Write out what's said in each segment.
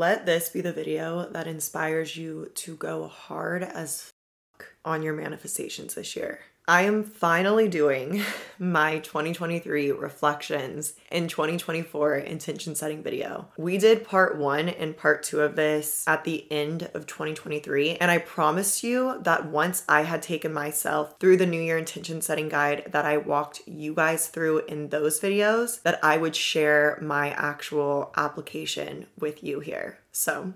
let this be the video that inspires you to go hard as on your manifestations this year. I am finally doing my 2023 reflections in 2024 intention setting video. We did part one and part two of this at the end of 2023, and I promised you that once I had taken myself through the New Year intention setting guide that I walked you guys through in those videos, that I would share my actual application with you here. So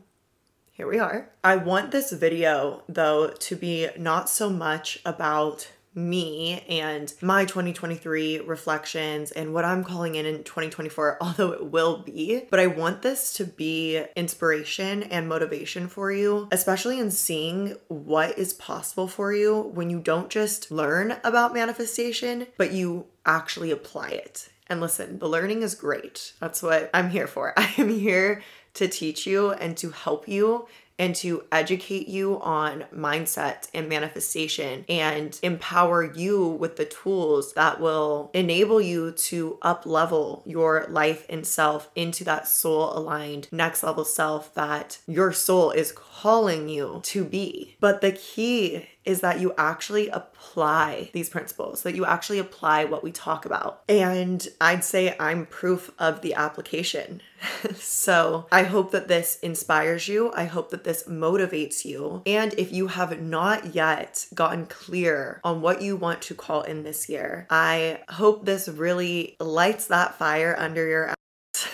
here we are. I want this video though to be not so much about me and my 2023 reflections and what I'm calling in in 2024, although it will be. But I want this to be inspiration and motivation for you, especially in seeing what is possible for you when you don't just learn about manifestation, but you actually apply it. And listen, the learning is great. That's what I'm here for. I am here to teach you and to help you and to educate you on mindset and manifestation and empower you with the tools that will enable you to up level your life and self into that soul aligned next level self that your soul is calling you to be. But the key is that you actually apply these principles, that you actually apply what we talk about. And I'd say I'm proof of the application. so I hope that this inspires you. I hope that this motivates you. And if you have not yet gotten clear on what you want to call in this year, I hope this really lights that fire under your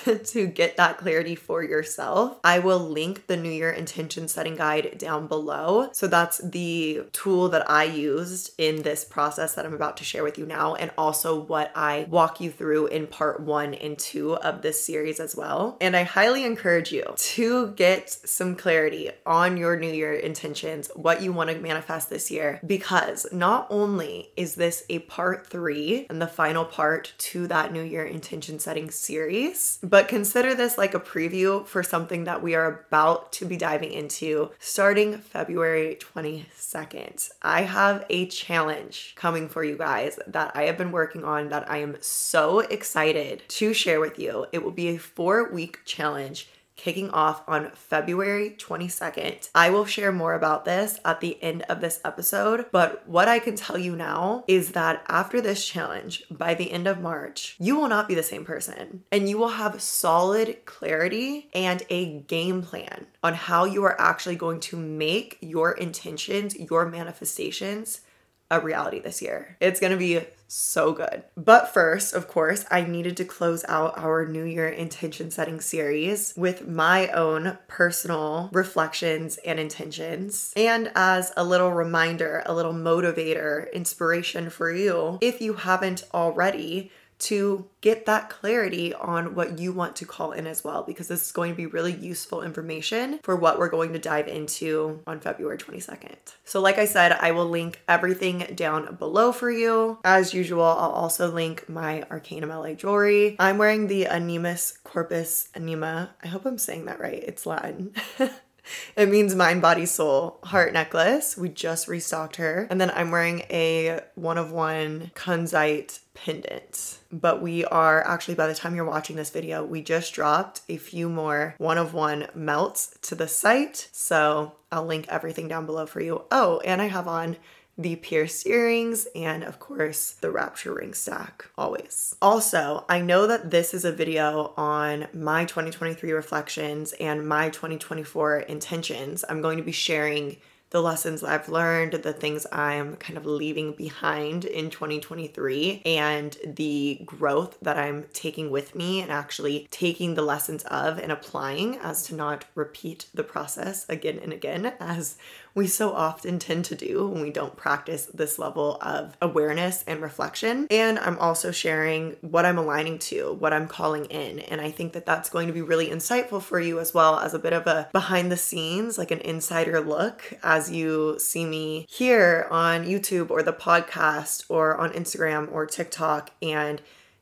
to get that clarity for yourself, I will link the New Year intention setting guide down below. So that's the tool that I used in this process that I'm about to share with you now, and also what I walk you through in part one and two of this series as well. And I highly encourage you to get some clarity on your New Year intentions, what you want to manifest this year, because not only is this a part three and the final part to that New Year intention setting series, but consider this like a preview for something that we are about to be diving into starting February 22nd. I have a challenge coming for you guys that I have been working on that I am so excited to share with you. It will be a four week challenge kicking off on February 22nd. I will share more about this at the end of this episode, but what I can tell you now is that after this challenge, by the end of March, you will not be the same person and you will have solid clarity and a game plan on how you are actually going to make your intentions, your manifestations a reality this year. It's gonna be so good. But first, of course, I needed to close out our New Year intention setting series with my own personal reflections and intentions. And as a little reminder, a little motivator, inspiration for you, if you haven't already, to get that clarity on what you want to call in as well, because this is going to be really useful information for what we're going to dive into on February 22nd. So, like I said, I will link everything down below for you. As usual, I'll also link my Arcanum LA jewelry. I'm wearing the Animus Corpus Anima. I hope I'm saying that right, it's Latin. It means mind, body, soul heart necklace. We just restocked her. And then I'm wearing a one of one kunzite pendant. But we are actually, by the time you're watching this video, we just dropped a few more one of one melts to the site. So I'll link everything down below for you. Oh, and I have on the pierced earrings, and of course, the rapture ring stack, always. Also, I know that this is a video on my 2023 reflections and my 2024 intentions. I'm going to be sharing the lessons that I've learned, the things I'm kind of leaving behind in 2023, and the growth that I'm taking with me and actually taking the lessons of and applying as to not repeat the process again and again as we so often tend to do when we don't practice this level of awareness and reflection. And I'm also sharing what I'm aligning to, what I'm calling in. And I think that that's going to be really insightful for you as well as a bit of a behind the scenes, like an insider look as you see me here on YouTube or the podcast or on Instagram or TikTok and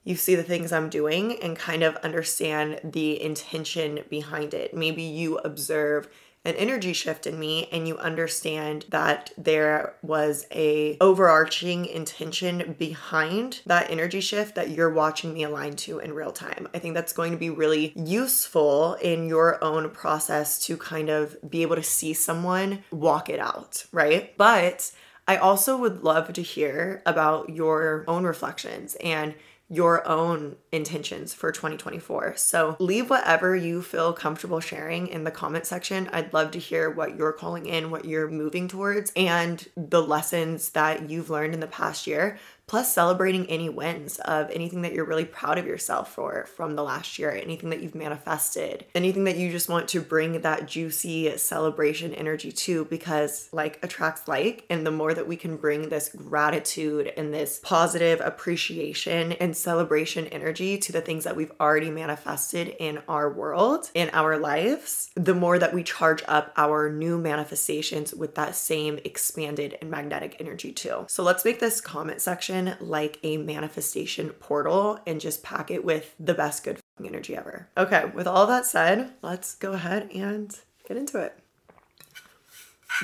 you see the things I'm doing and kind of understand the intention behind it. Maybe you observe an energy shift in me and you understand that there was a overarching intention behind that energy shift that you're watching me align to in real time. I think that's going to be really useful in your own process to kind of be able to see someone walk it out, right? But I also would love to hear about your own reflections and your own intentions for 2024. So leave whatever you feel comfortable sharing in the comment section. I'd love to hear what you're calling in, what you're moving towards, and the lessons that you've learned in the past year plus celebrating any wins of anything that you're really proud of yourself for from the last year, anything that you've manifested, anything that you just want to bring that juicy celebration energy to because like attracts like. And the more that we can bring this gratitude and this positive appreciation and celebration energy to the things that we've already manifested in our world, in our lives, the more that we charge up our new manifestations with that same expanded and magnetic energy too. So let's make this comment section like a manifestation portal and just pack it with the best good energy ever. Okay, with all that said, let's go ahead and get into it.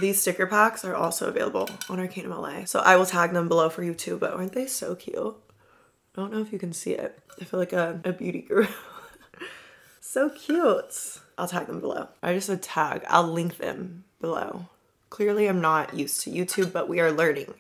These sticker packs are also available on Arcanum LA. So I will tag them below for you too, but aren't they so cute? I don't know if you can see it. I feel like a, a beauty guru. so cute. I'll tag them below. I just said tag. I'll link them below. Clearly I'm not used to YouTube, but we are learning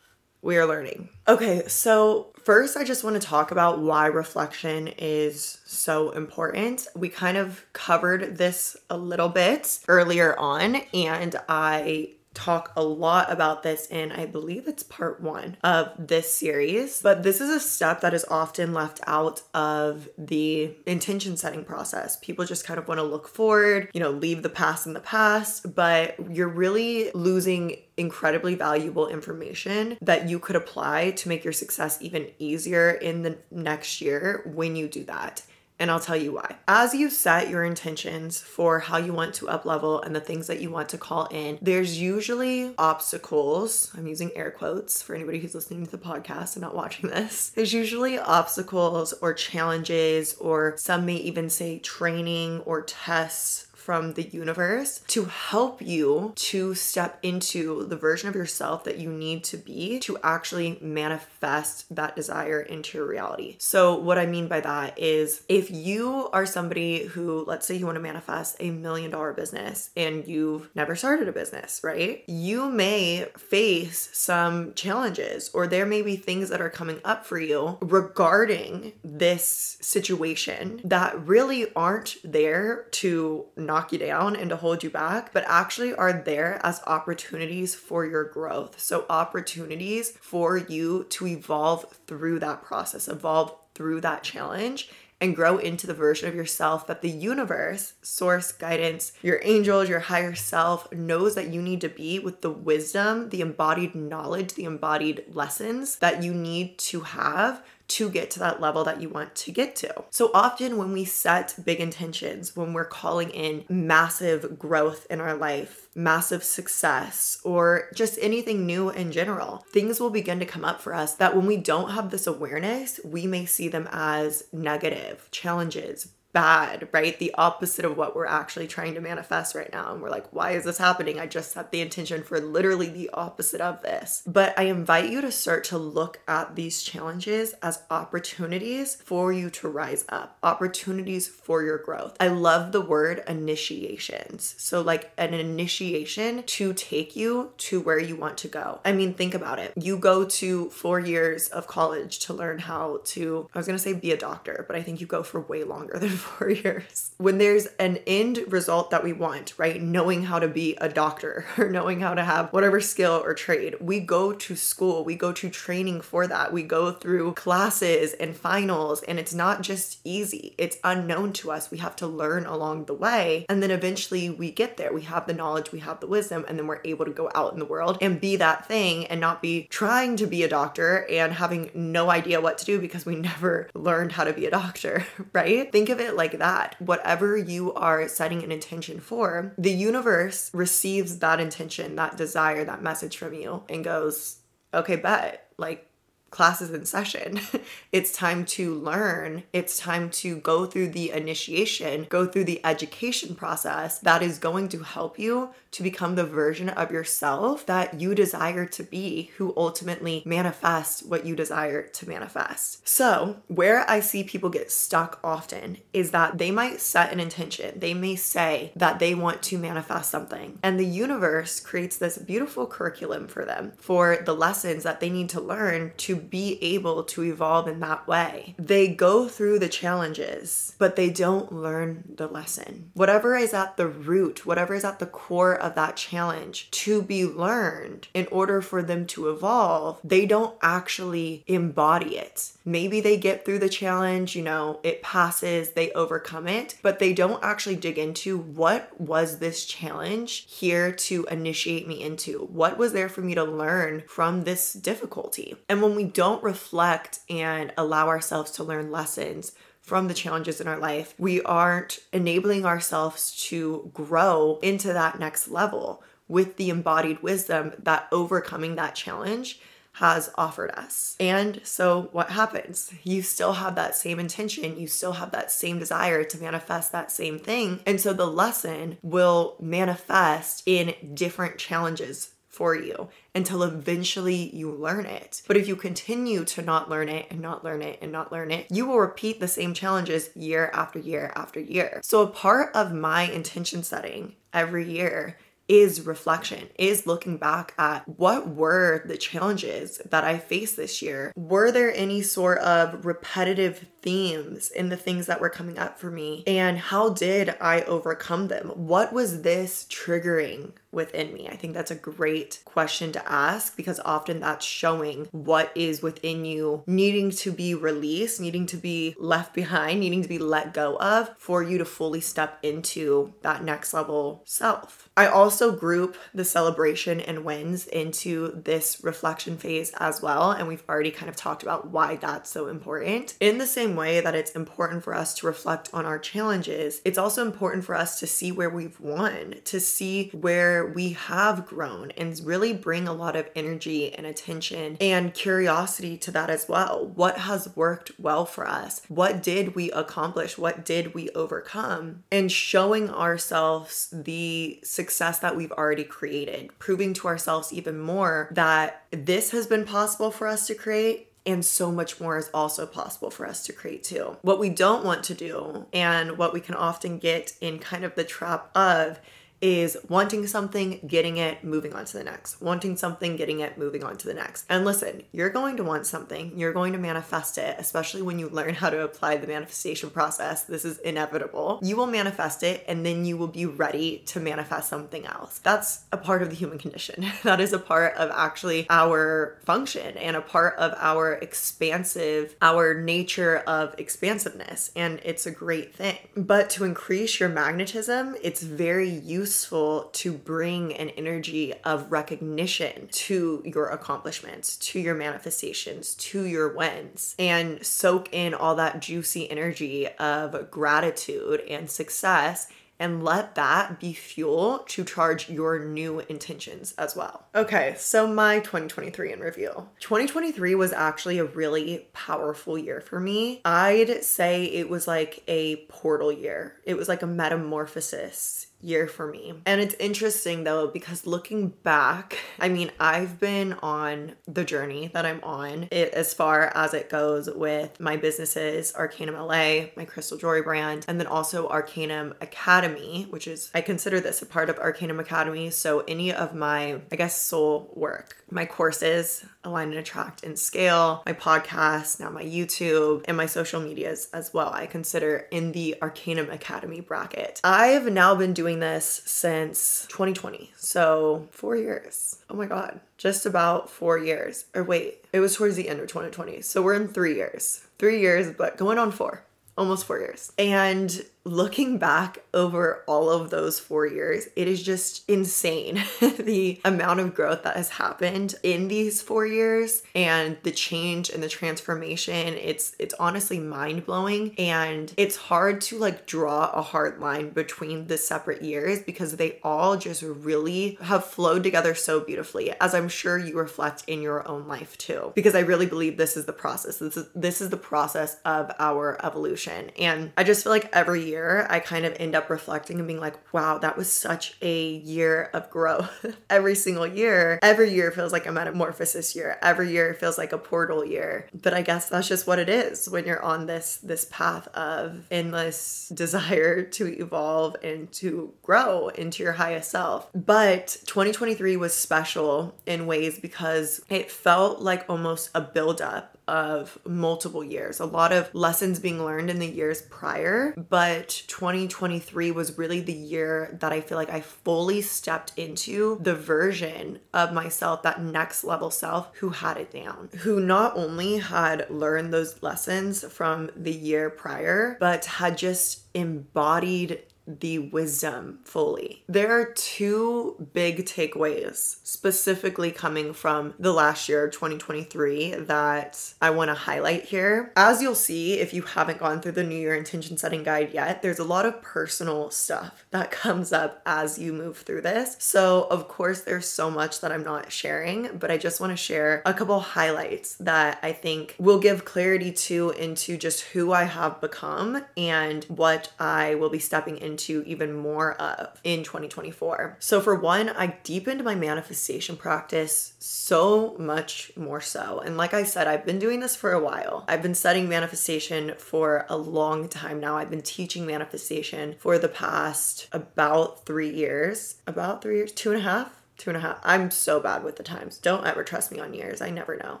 we are learning. Okay, so first, I just want to talk about why reflection is so important. We kind of covered this a little bit earlier on, and I talk a lot about this in, I believe it's part one of this series. But this is a step that is often left out of the intention setting process. People just kind of want to look forward, you know, leave the past in the past, but you're really losing incredibly valuable information that you could apply to make your success even easier in the next year when you do that. And I'll tell you why. As you set your intentions for how you want to up level and the things that you want to call in, there's usually obstacles. I'm using air quotes for anybody who's listening to the podcast and not watching this. There's usually obstacles or challenges, or some may even say training or tests from the universe to help you to step into the version of yourself that you need to be to actually manifest that desire into your reality. So, what I mean by that is if you are somebody who, let's say, you want to manifest a million dollar business and you've never started a business, right? You may face some challenges or there may be things that are coming up for you regarding this situation that really aren't there to not knock you down and to hold you back, but actually are there as opportunities for your growth. So, opportunities for you to evolve through that process, evolve through that challenge and grow into the version of yourself that the universe, source, guidance, your angels, your higher self knows that you need to be with the wisdom, the embodied knowledge, the embodied lessons that you need to have to get to that level that you want to get to. So often when we set big intentions, when we're calling in massive growth in our life, massive success, or just anything new in general, things will begin to come up for us that when we don't have this awareness, we may see them as negative challenges, bad, right? The opposite of what we're actually trying to manifest right now. And we're like, why is this happening? I just set the intention for literally the opposite of this. But I invite you to start to look at these challenges as opportunities for you to rise up, opportunities for your growth. I love the word initiations. So, like an initiation to take you to where you want to go. I mean, think about it. You go to four years of college to learn how to, I was gonna say be a doctor, but I think you go for way longer than four years. When there's an end result that we want, right? Knowing how to be a doctor or knowing how to have whatever skill or trade, we go to school, we go to training for that. We go through classes and finals, and it's not just easy, it's unknown to us. We have to learn along the way. And then eventually we get there. We have the knowledge, we have the wisdom, and then we're able to go out in the world and be that thing and not be trying to be a doctor and having no idea what to do because we never learned how to be a doctor, right? Think of it like that. Whatever you are setting an intention for, the universe receives that intention, that desire, that message from you and goes, okay, bet. Like, classes in session. it's time to learn. It's time to go through the initiation, go through the education process that is going to help you to become the version of yourself that you desire to be, who ultimately manifests what you desire to manifest. So, where I see people get stuck often is that they might set an intention. They may say that they want to manifest something, and the universe creates this beautiful curriculum for them for the lessons that they need to learn to be able to evolve in that way. They go through the challenges, but they don't learn the lesson. Whatever is at the root, whatever is at the core of that challenge to be learned in order for them to evolve, they don't actually embody it. Maybe they get through the challenge, you know, it passes, they overcome it, but they don't actually dig into what was this challenge here to initiate me into? What was there for me to learn from this difficulty? And when we don't reflect and allow ourselves to learn lessons, from the challenges in our life, we aren't enabling ourselves to grow into that next level with the embodied wisdom that overcoming that challenge has offered us. And so, what happens? You still have that same intention, you still have that same desire to manifest that same thing. And so, the lesson will manifest in different challenges for you until eventually you learn it. But if you continue to not learn it and not learn it and not learn it, you will repeat the same challenges year after year after year. So, a part of my intention setting every year is reflection, is looking back at what were the challenges that I faced this year. Were there any sort of repetitive themes in the things that were coming up for me? And how did I overcome them? What was this triggering within me? I think that's a great question to ask because often that's showing what is within you needing to be released, needing to be left behind, needing to be let go of for you to fully step into that next level self. I also group the celebration and wins into this reflection phase as well. And we've already kind of talked about why that's so important. In the same way that it's important for us to reflect on our challenges, it's also important for us to see where we've won, to see where we have grown, and really bring a lot of energy and attention and curiosity to that as well. What has worked well for us? What did we accomplish? What did we overcome? And showing ourselves the success that we've already created, proving to ourselves even more that this has been possible for us to create and so much more is also possible for us to create too. What we don't want to do, and what we can often get in kind of the trap of, is wanting something, getting it, moving on to the next. Wanting something, getting it, moving on to the next. And listen, you're going to want something, you're going to manifest it, especially when you learn how to apply the manifestation process. This is inevitable. You will manifest it and then you will be ready to manifest something else. That's a part of the human condition. that is a part of actually our function and a part of our expansive, our nature of expansiveness. And it's a great thing. But to increase your magnetism, it's very useful useful to bring an energy of recognition to your accomplishments, to your manifestations, to your wins, and soak in all that juicy energy of gratitude and success and let that be fuel to charge your new intentions as well. Okay, so my 2023 in review. 2023 was actually a really powerful year for me. I'd say it was like a portal year, it was like a metamorphosis year for me. And it's interesting though, because looking back, I mean, I've been on the journey that I'm on it, as far as it goes with my businesses, Arcanum LA, my crystal jewelry brand, and then also Arcanum Academy, which is, I consider this a part of Arcanum Academy. So any of my, I guess, soul work, my courses, Align and Attract and Scale, my podcast, now my YouTube, and my social medias as well, I consider in the Arcanum Academy bracket. I've now been doing this since 2020, so four years. Oh my God, just about four years. Or wait, it was towards the end of 2020. So we're in three years. Three years, but going on four almost four years. And looking back over all of those four years, it is just insane the amount of growth that has happened in these four years and the change and the transformation. It's it's honestly mind-blowing and it's hard to like draw a hard line between the separate years because they all just really have flowed together so beautifully as I'm sure you reflect in your own life too. Because I really believe this is the process. This is this is the process of our evolution. And I just feel like every year I kind of end up reflecting and being like, wow, that was such a year of growth. every single year, every year feels like a metamorphosis year. Every year feels like a portal year. But I guess that's just what it is when you're on this this path of endless desire to evolve and to grow into your highest self. But 2023 was special in ways because it felt like almost a buildup of multiple years, a lot of lessons being learned in the years prior. But 2023 was really the year that I feel like I fully stepped into the version of myself, that next level self who had it down, who not only had learned those lessons from the year prior, but had just embodied the wisdom fully. There are two big takeaways specifically coming from the last year, 2023, that I want to highlight here. As you'll see, if you haven't gone through the New Year intention setting guide yet, there's a lot of personal stuff that comes up as you move through this. So, of course, there's so much that I'm not sharing, but I just want to share a couple highlights that I think will give clarity to into just who I have become and what I will be stepping into into even more of in 2024. So, for one, I deepened my manifestation practice so much more so. And like I said, I've been doing this for a while. I've been studying manifestation for a long time now. I've been teaching manifestation for the past about three years, about three years, two and a half two and a half. I'm so bad with the times. Don't ever trust me on years. I never know.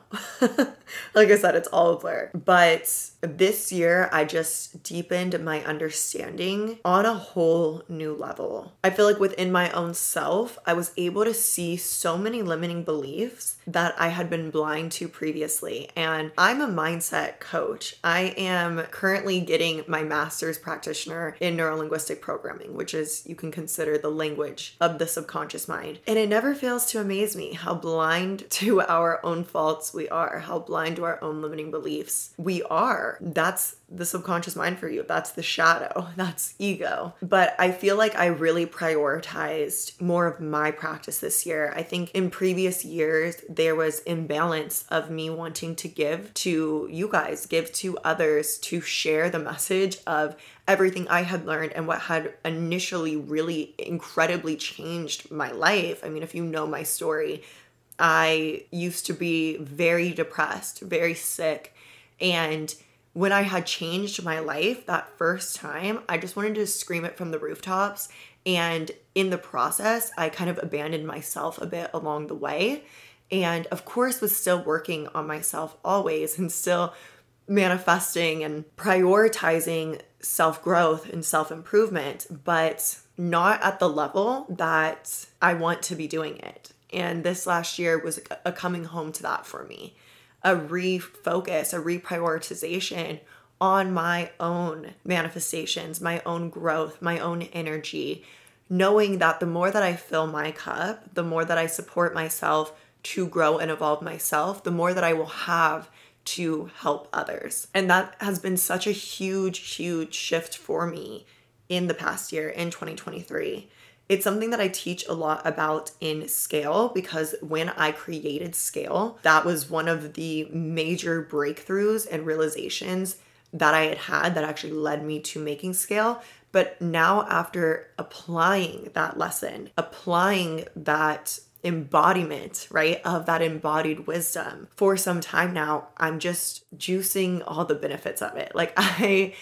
like I said, it's all a blur. But this year, I just deepened my understanding on a whole new level. I feel like within my own self, I was able to see so many limiting beliefs that I had been blind to previously. And I'm a mindset coach. I am currently getting my master's practitioner in neurolinguistic programming, which is you can consider the language of the subconscious mind. And it never fails to amaze me how blind to our own faults we are, how blind to our own limiting beliefs we are. That's the subconscious mind for you. That's the shadow. That's ego. But I feel like I really prioritized more of my practice this year. I think in previous years, there was imbalance of me wanting to give to you guys, give to others, to share the message of everything I had learned and what had initially really incredibly changed my life. I mean, if you know my story, I used to be very depressed, very sick, and when I had changed my life that first time, I just wanted to scream it from the rooftops. And in the process, I kind of abandoned myself a bit along the way. And of course, was still working on myself always and still manifesting and prioritizing self growth and self improvement, but not at the level that I want to be doing it. And this last year was a coming home to that for me a refocus, a reprioritization on my own manifestations, my own growth, my own energy, knowing that the more that I fill my cup, the more that I support myself to grow and evolve myself, the more that I will have to help others. And that has been such a huge, huge shift for me in the past year in 2023. It's something that I teach a lot about in scale because when I created scale, that was one of the major breakthroughs and realizations that I had had that actually led me to making scale. But now, after applying that lesson, applying that embodiment, right, of that embodied wisdom for some time now, I'm just juicing all the benefits of it. Like, I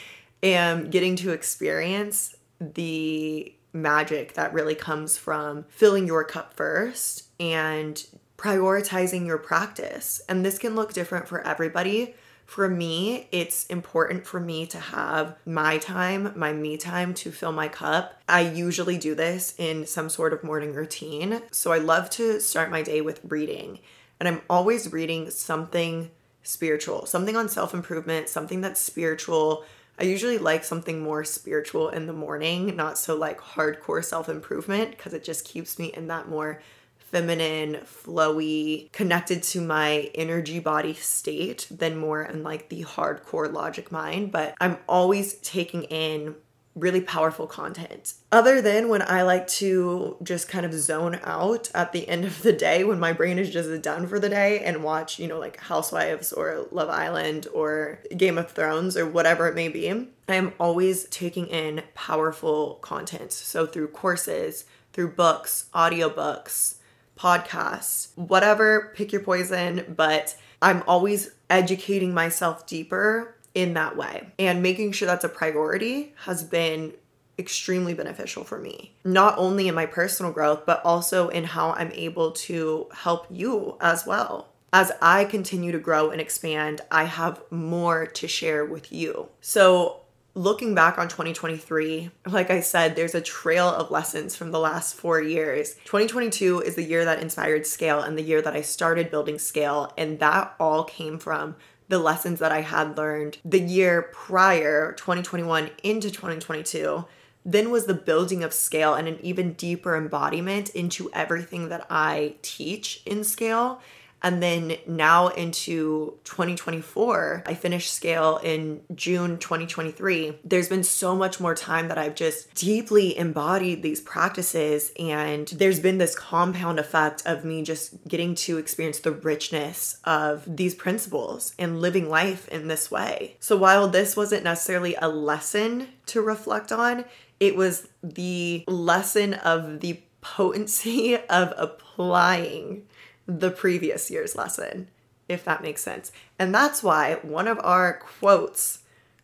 am getting to experience the magic that really comes from filling your cup first and prioritizing your practice. And this can look different for everybody. For me, it's important for me to have my time, my me time to fill my cup. I usually do this in some sort of morning routine. So I love to start my day with reading. And I'm always reading something spiritual, something on self improvement, something that's spiritual, I usually like something more spiritual in the morning, not so like hardcore self improvement, because it just keeps me in that more feminine, flowy, connected to my energy body state than more in like the hardcore logic mind. But I'm always taking in really powerful content. Other than when I like to just kind of zone out at the end of the day when my brain is just done for the day and watch, you know, like Housewives or Love Island or Game of Thrones or whatever it may be. I am always taking in powerful content. So through courses, through books, audiobooks, podcasts, whatever, pick your poison, but I'm always educating myself deeper in that way. And making sure that's a priority has been extremely beneficial for me, not only in my personal growth, but also in how I'm able to help you as well. As I continue to grow and expand, I have more to share with you. So, looking back on 2023, like I said, there's a trail of lessons from the last four years. 2022 is the year that inspired Scale and the year that I started building Scale. And that all came from the lessons that I had learned the year prior, 2021 into 2022, then was the building of scale and an even deeper embodiment into everything that I teach in scale. And then now into 2024, I finished Scale in June 2023. There's been so much more time that I've just deeply embodied these practices. And there's been this compound effect of me just getting to experience the richness of these principles and living life in this way. So while this wasn't necessarily a lesson to reflect on, it was the lesson of the potency of applying the previous year's lesson, if that makes sense. And that's why one of our quotes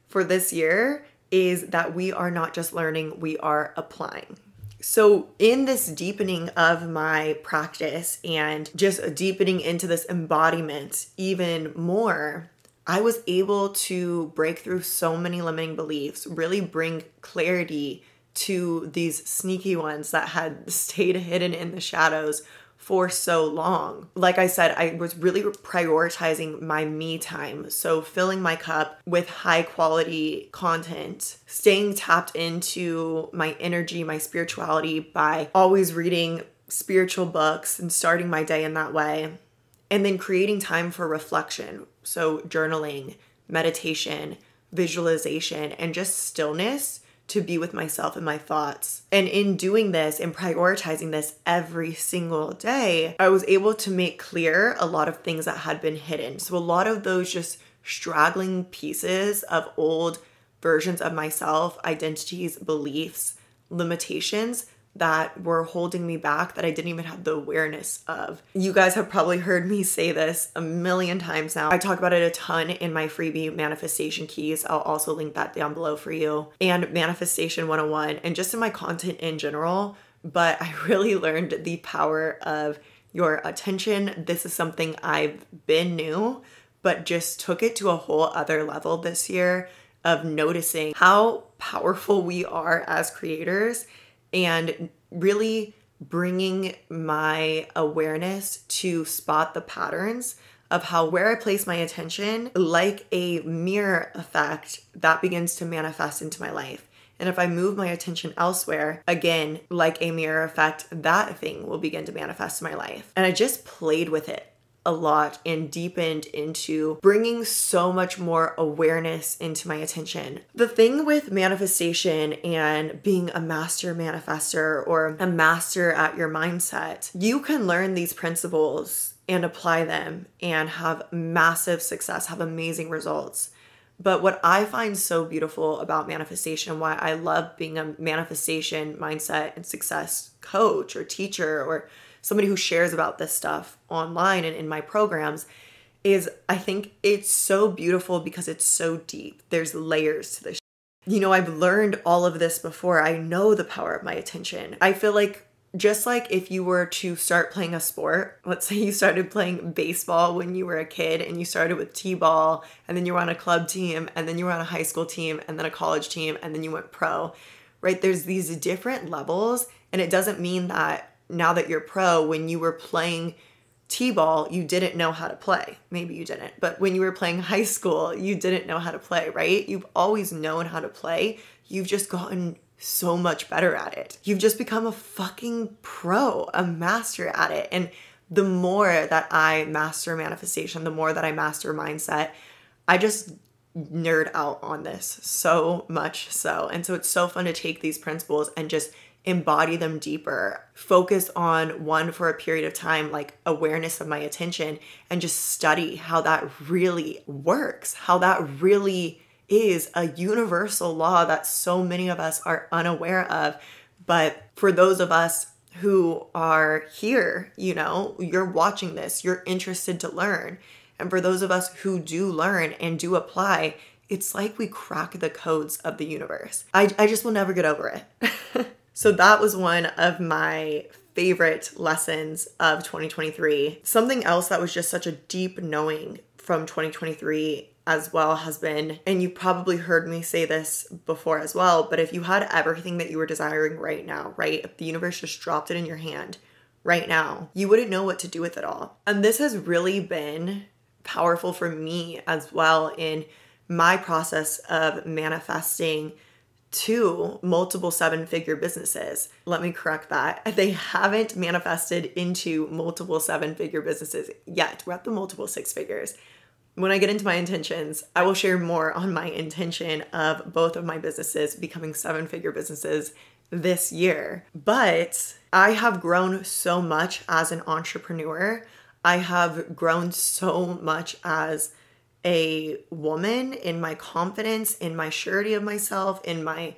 for this year is that we are not just learning, we are applying. So, in this deepening of my practice and just deepening into this embodiment even more, I was able to break through so many limiting beliefs, really bring clarity to these sneaky ones that had stayed hidden in the shadows for so long. Like I said, I was really prioritizing my me time. So, filling my cup with high quality content, staying tapped into my energy, my spirituality by always reading spiritual books and starting my day in that way. And then creating time for reflection. So, journaling, meditation, visualization, and just stillness to be with myself and my thoughts. And in doing this and prioritizing this every single day, I was able to make clear a lot of things that had been hidden. So, a lot of those just straggling pieces of old versions of myself, identities, beliefs, limitations that were holding me back that I didn't even have the awareness of. You guys have probably heard me say this a million times now. I talk about it a ton in my freebie manifestation keys. I'll also link that down below for you. And manifestation 101 and just in my content in general, but I really learned the power of your attention. This is something I've been new, but just took it to a whole other level this year of noticing how powerful we are as creators and really bringing my awareness to spot the patterns of how where I place my attention, like a mirror effect, that begins to manifest into my life. And if I move my attention elsewhere, again, like a mirror effect, that thing will begin to manifest in my life. And I just played with it a lot and deepened into bringing so much more awareness into my attention. The thing with manifestation and being a master manifester or a master at your mindset, you can learn these principles and apply them and have massive success, have amazing results. But what I find so beautiful about manifestation, why I love being a manifestation mindset and success coach or teacher or somebody who shares about this stuff online and in my programs is I think it's so beautiful because it's so deep. There's layers to this. You know, I've learned all of this before. I know the power of my attention. I feel like just like if you were to start playing a sport, let's say you started playing baseball when you were a kid and you started with T ball, and then you were on a club team, and then you were on a high school team, and then a college team, and then you went pro, right? There's these different levels, and it doesn't mean that now that you're pro, when you were playing T ball, you didn't know how to play. Maybe you didn't, but when you were playing high school, you didn't know how to play, right? You've always known how to play. You've just gotten so much better at it. You've just become a fucking pro, a master at it. And the more that I master manifestation, the more that I master mindset, I just nerd out on this so much so. And so it's so fun to take these principles and just embody them deeper, focus on one for a period of time, like awareness of my attention, and just study how that really works, how that really is a universal law that so many of us are unaware of. But for those of us who are here, you know, you're watching this, you're interested to learn. And for those of us who do learn and do apply, it's like we crack the codes of the universe. I, I just will never get over it. So that was one of my favorite lessons of 2023. Something else that was just such a deep knowing from 2023 as well has been, and you probably heard me say this before as well, but if you had everything that you were desiring right now, right? If the universe just dropped it in your hand right now, you wouldn't know what to do with it all. And this has really been powerful for me as well in my process of manifesting to multiple seven figure businesses. Let me correct that. They haven't manifested into multiple seven figure businesses yet. We're at the multiple six figures. When I get into my intentions, I will share more on my intention of both of my businesses becoming seven figure businesses this year. But I have grown so much as an entrepreneur. I have grown so much as a woman in my confidence, in my surety of myself, in my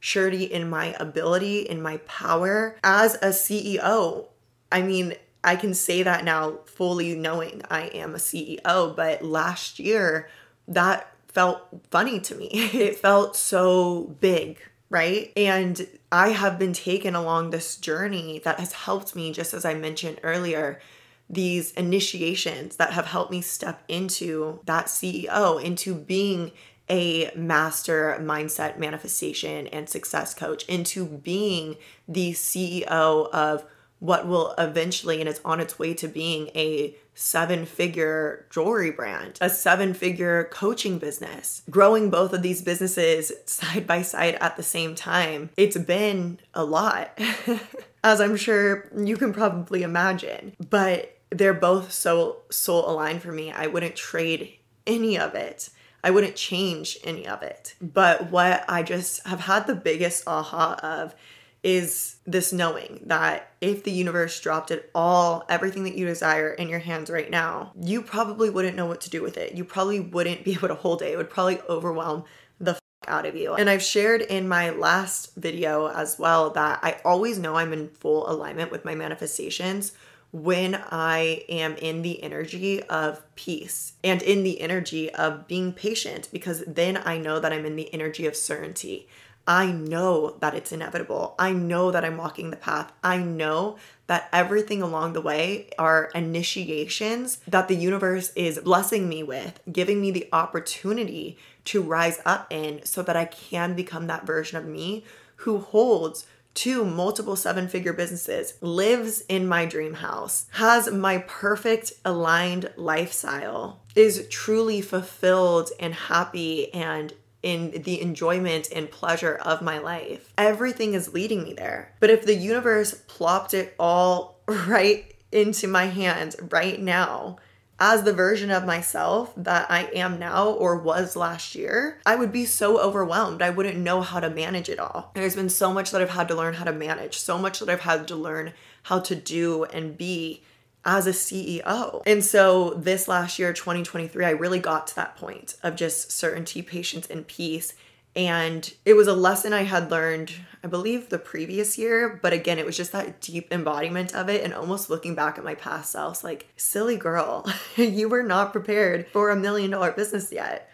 surety in my ability, in my power as a CEO. I mean, I can say that now fully knowing I am a CEO, but last year that felt funny to me. It felt so big, right? And I have been taken along this journey that has helped me, just as I mentioned earlier, these initiations that have helped me step into that CEO, into being a master mindset manifestation and success coach, into being the CEO of what will eventually and is on its way to being a seven figure jewelry brand, a seven figure coaching business, growing both of these businesses side by side at the same time. It's been a lot, as I'm sure you can probably imagine. But they're both so soul aligned for me. I wouldn't trade any of it. I wouldn't change any of it. But what I just have had the biggest aha of is this knowing that if the universe dropped it all, everything that you desire in your hands right now, you probably wouldn't know what to do with it. You probably wouldn't be able to hold it. It would probably overwhelm the out of you. And I've shared in my last video as well that I always know I'm in full alignment with my manifestations when I am in the energy of peace and in the energy of being patient, because then I know that I'm in the energy of certainty. I know that it's inevitable. I know that I'm walking the path. I know that everything along the way are initiations that the universe is blessing me with, giving me the opportunity to rise up in so that I can become that version of me who holds two multiple seven figure businesses, lives in my dream house, has my perfect aligned lifestyle, is truly fulfilled and happy and in the enjoyment and pleasure of my life. Everything is leading me there. But if the universe plopped it all right into my hands right now, as the version of myself that I am now or was last year, I would be so overwhelmed. I wouldn't know how to manage it all. There's been so much that I've had to learn how to manage, so much that I've had to learn how to do and be as a CEO. And so this last year, 2023, I really got to that point of just certainty, patience, and peace and it was a lesson I had learned, I believe, the previous year. But again, it was just that deep embodiment of it and almost looking back at my past selves like, silly girl, you were not prepared for a million dollar business yet.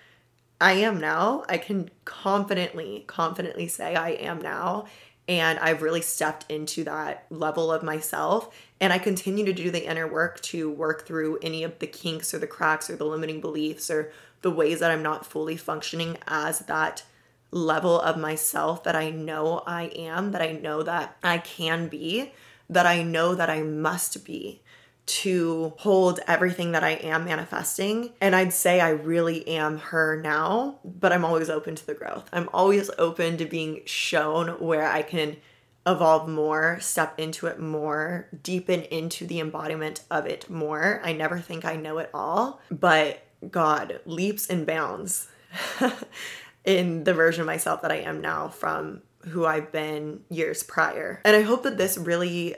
I am now. I can confidently, confidently say I am now. And I've really stepped into that level of myself. And I continue to do the inner work to work through any of the kinks or the cracks or the limiting beliefs or the ways that I'm not fully functioning as that level of myself that I know I am, that I know that I can be, that I know that I must be to hold everything that I am manifesting. And I'd say I really am her now, but I'm always open to the growth. I'm always open to being shown where I can evolve more, step into it more, deepen into the embodiment of it more. I never think I know it all, but God, leaps and bounds in the version of myself that I am now from who I've been years prior. And I hope that this really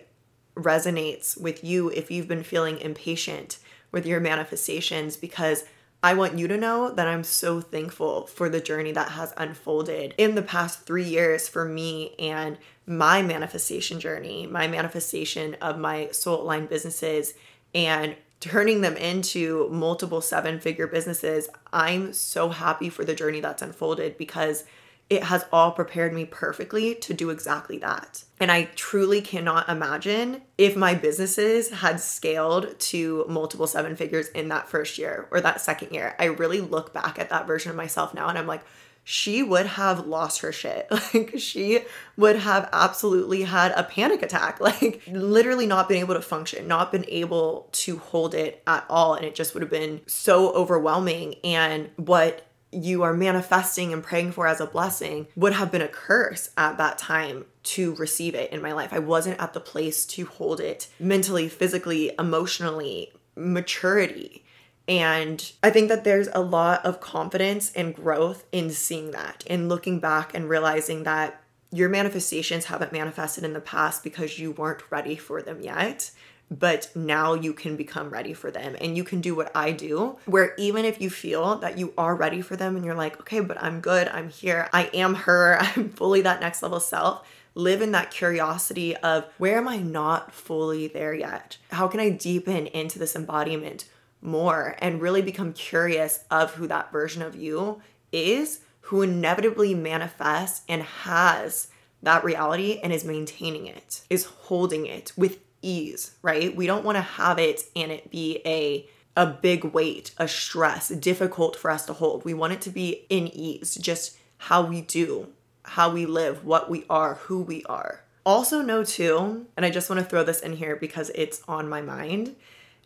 resonates with you if you've been feeling impatient with your manifestations because I want you to know that I'm so thankful for the journey that has unfolded in the past three years for me and my manifestation journey, my manifestation of my soul aligned businesses and turning them into multiple seven figure businesses. I'm so happy for the journey that's unfolded because it has all prepared me perfectly to do exactly that. And I truly cannot imagine if my businesses had scaled to multiple seven figures in that first year or that second year. I really look back at that version of myself now and I'm like, she would have lost her shit. Like, she would have absolutely had a panic attack, like, literally not been able to function, not been able to hold it at all. And it just would have been so overwhelming. And what you are manifesting and praying for as a blessing would have been a curse at that time to receive it in my life. I wasn't at the place to hold it mentally, physically, emotionally, maturity. And I think that there's a lot of confidence and growth in seeing that and looking back and realizing that your manifestations haven't manifested in the past because you weren't ready for them yet but now you can become ready for them and you can do what I do, where even if you feel that you are ready for them and you're like, okay, but I'm good, I'm here, I am her, I'm fully that next level self. Live in that curiosity of where am I not fully there yet? How can I deepen into this embodiment more and really become curious of who that version of you is, who inevitably manifests and has that reality and is maintaining it, is holding it with ease, right? We don't want to have it and it be a a big weight, a stress, difficult for us to hold. We want it to be in ease, just how we do, how we live, what we are, who we are. Also, know too, and I just want to throw this in here because it's on my mind,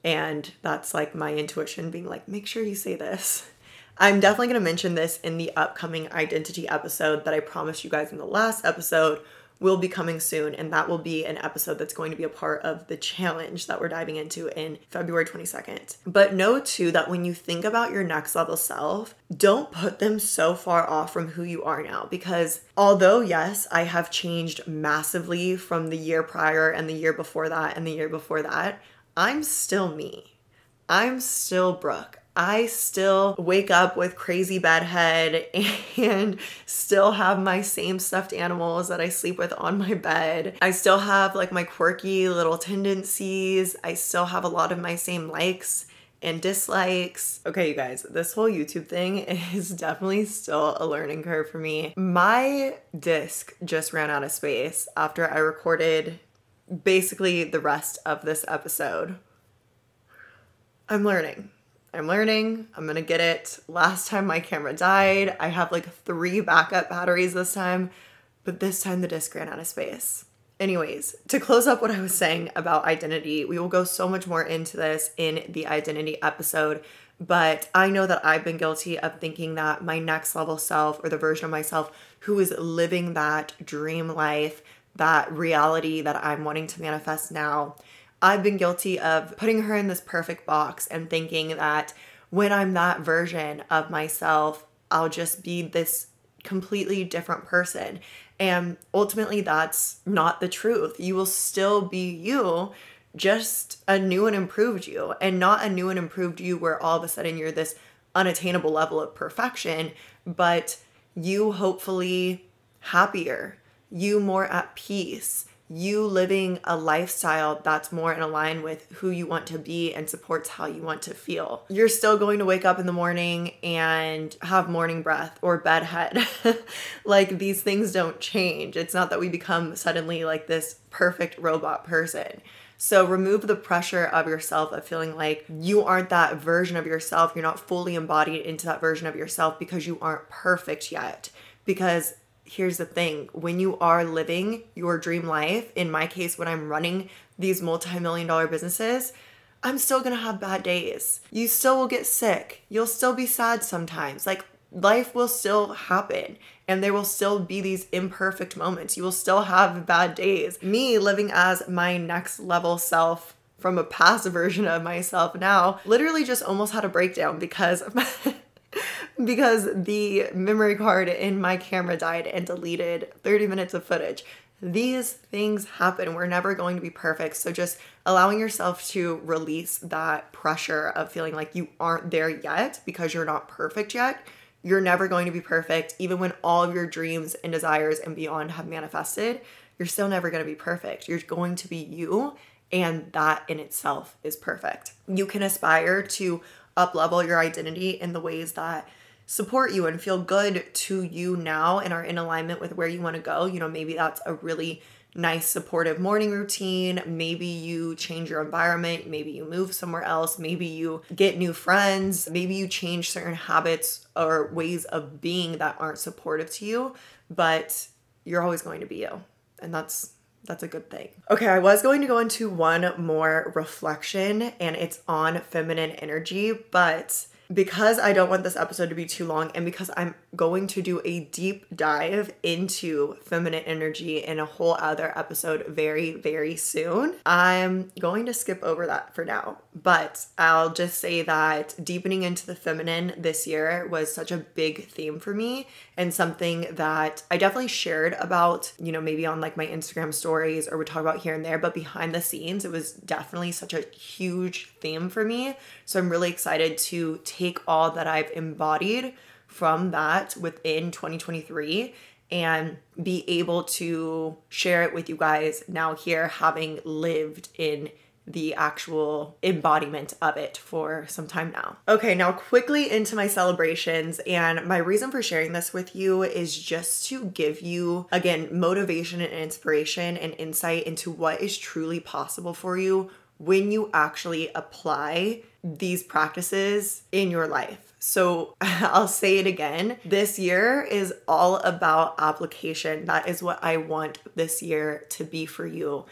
and that's like my intuition being like, make sure you say this. I'm definitely going to mention this in the upcoming identity episode that I promised you guys in the last episode, will be coming soon, and that will be an episode that's going to be a part of the challenge that we're diving into in February 22nd. But know too that when you think about your next level self, don't put them so far off from who you are now because although, yes, I have changed massively from the year prior and the year before that and the year before that, I'm still me. I'm still Brooke. I still wake up with crazy bad head and still have my same stuffed animals that I sleep with on my bed. I still have like my quirky little tendencies. I still have a lot of my same likes and dislikes. Okay, you guys, this whole YouTube thing is definitely still a learning curve for me. My disc just ran out of space after I recorded basically the rest of this episode. I'm learning. I'm learning. I'm gonna get it. Last time my camera died, I have like three backup batteries this time, but this time the disc ran out of space. Anyways, to close up what I was saying about identity, we will go so much more into this in the identity episode. But I know that I've been guilty of thinking that my next level self or the version of myself who is living that dream life, that reality that I'm wanting to manifest now, I've been guilty of putting her in this perfect box and thinking that when I'm that version of myself, I'll just be this completely different person. And ultimately, that's not the truth. You will still be you, just a new and improved you, and not a new and improved you where all of a sudden you're this unattainable level of perfection, but you hopefully happier, you more at peace, you living a lifestyle that's more in line with who you want to be and supports how you want to feel. You're still going to wake up in the morning and have morning breath or bedhead. like these things don't change. It's not that we become suddenly like this perfect robot person. So remove the pressure of yourself of feeling like you aren't that version of yourself. You're not fully embodied into that version of yourself because you aren't perfect yet. Because here's the thing when you are living your dream life, in my case, when I'm running these multi million dollar businesses, I'm still gonna have bad days. You still will get sick. You'll still be sad sometimes. Like, life will still happen and there will still be these imperfect moments. You will still have bad days. Me living as my next level self from a past version of myself now literally just almost had a breakdown because because the memory card in my camera died and deleted 30 minutes of footage. These things happen. We're never going to be perfect. So just allowing yourself to release that pressure of feeling like you aren't there yet because you're not perfect yet. You're never going to be perfect. Even when all of your dreams and desires and beyond have manifested, you're still never going to be perfect. You're going to be you. And that in itself is perfect. You can aspire to up level your identity in the ways that support you and feel good to you now and are in alignment with where you want to go. You know, maybe that's a really nice supportive morning routine. Maybe you change your environment. Maybe you move somewhere else. Maybe you get new friends. Maybe you change certain habits or ways of being that aren't supportive to you, but you're always going to be you. And that's that's a good thing. Okay, I was going to go into one more reflection and it's on feminine energy, but because I don't want this episode to be too long and because I'm going to do a deep dive into feminine energy in a whole other episode very, very soon, I'm going to skip over that for now. But I'll just say that deepening into the feminine this year was such a big theme for me and something that I definitely shared about, you know, maybe on like my Instagram stories or we talk about here and there, but behind the scenes, it was definitely such a huge theme for me. So I'm really excited to take all that I've embodied from that within 2023 and be able to share it with you guys now here having lived in the actual embodiment of it for some time now. Okay, now quickly into my celebrations. And my reason for sharing this with you is just to give you, again, motivation and inspiration and insight into what is truly possible for you when you actually apply these practices in your life. So I'll say it again. This year is all about application. That is what I want this year to be for you.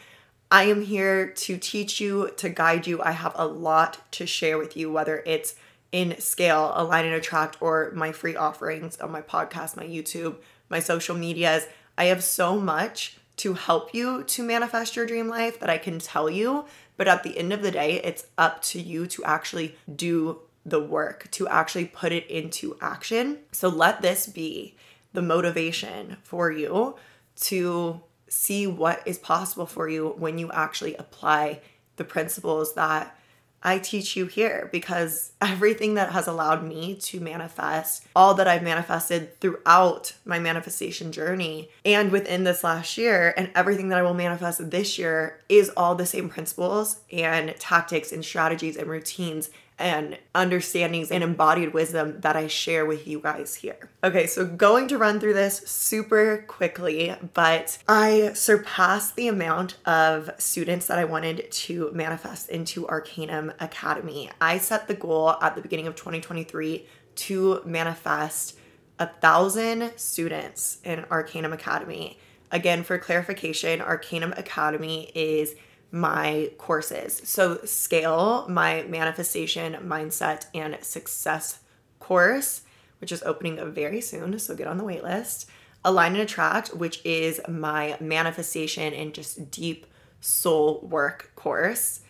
I am here to teach you, to guide you. I have a lot to share with you, whether it's in scale, align and attract, or my free offerings on my podcast, my YouTube, my social medias. I have so much to help you to manifest your dream life that I can tell you but at the end of the day, it's up to you to actually do the work, to actually put it into action. So let this be the motivation for you to see what is possible for you when you actually apply the principles that I teach you here because everything that has allowed me to manifest, all that I've manifested throughout my manifestation journey and within this last year, and everything that I will manifest this year is all the same principles and tactics and strategies and routines and understandings and embodied wisdom that I share with you guys here. Okay, so going to run through this super quickly, but I surpassed the amount of students that I wanted to manifest into Arcanum Academy. I set the goal at the beginning of 2023 to manifest a thousand students in Arcanum Academy. Again, for clarification, Arcanum Academy is my courses. So, Scale, my manifestation, mindset, and success course, which is opening very soon. So, get on the wait list. Align and Attract, which is my manifestation and just deep soul work course.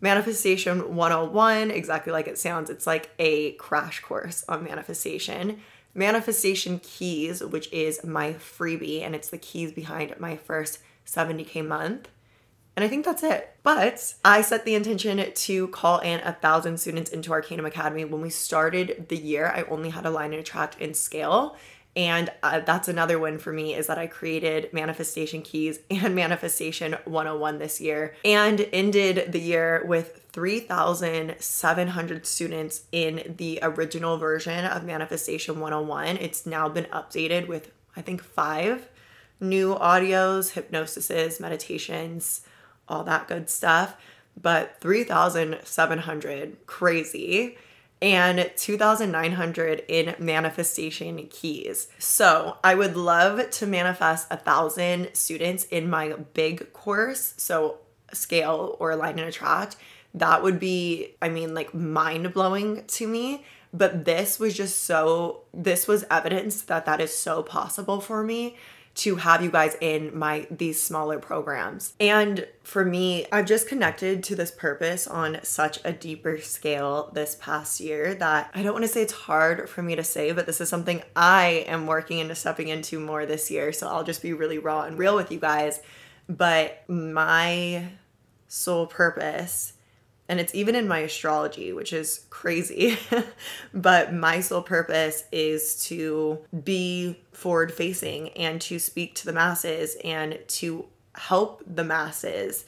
Manifestation 101, exactly like it sounds, it's like a crash course on manifestation. Manifestation Keys, which is my freebie, and it's the keys behind my first 70K month. And I think that's it. But I set the intention to call in a thousand students into Arcanum Academy. When we started the year, I only had Align and Attract and scale. And uh, that's another win for me is that I created Manifestation Keys and Manifestation 101 this year and ended the year with 3,700 students in the original version of Manifestation 101. It's now been updated with, I think, five new audios, hypnosises, meditations, all that good stuff. But 3,700, crazy. And 2,900 in manifestation keys. So I would love to manifest a thousand students in my big course. So scale or align and attract that would be, I mean, like mind blowing to me. But this was just so, this was evidence that that is so possible for me to have you guys in my these smaller programs. And for me, I've just connected to this purpose on such a deeper scale this past year that I don't want to say it's hard for me to say, but this is something I am working into stepping into more this year. So I'll just be really raw and real with you guys. But my sole purpose and it's even in my astrology, which is crazy. but my sole purpose is to be forward facing and to speak to the masses and to help the masses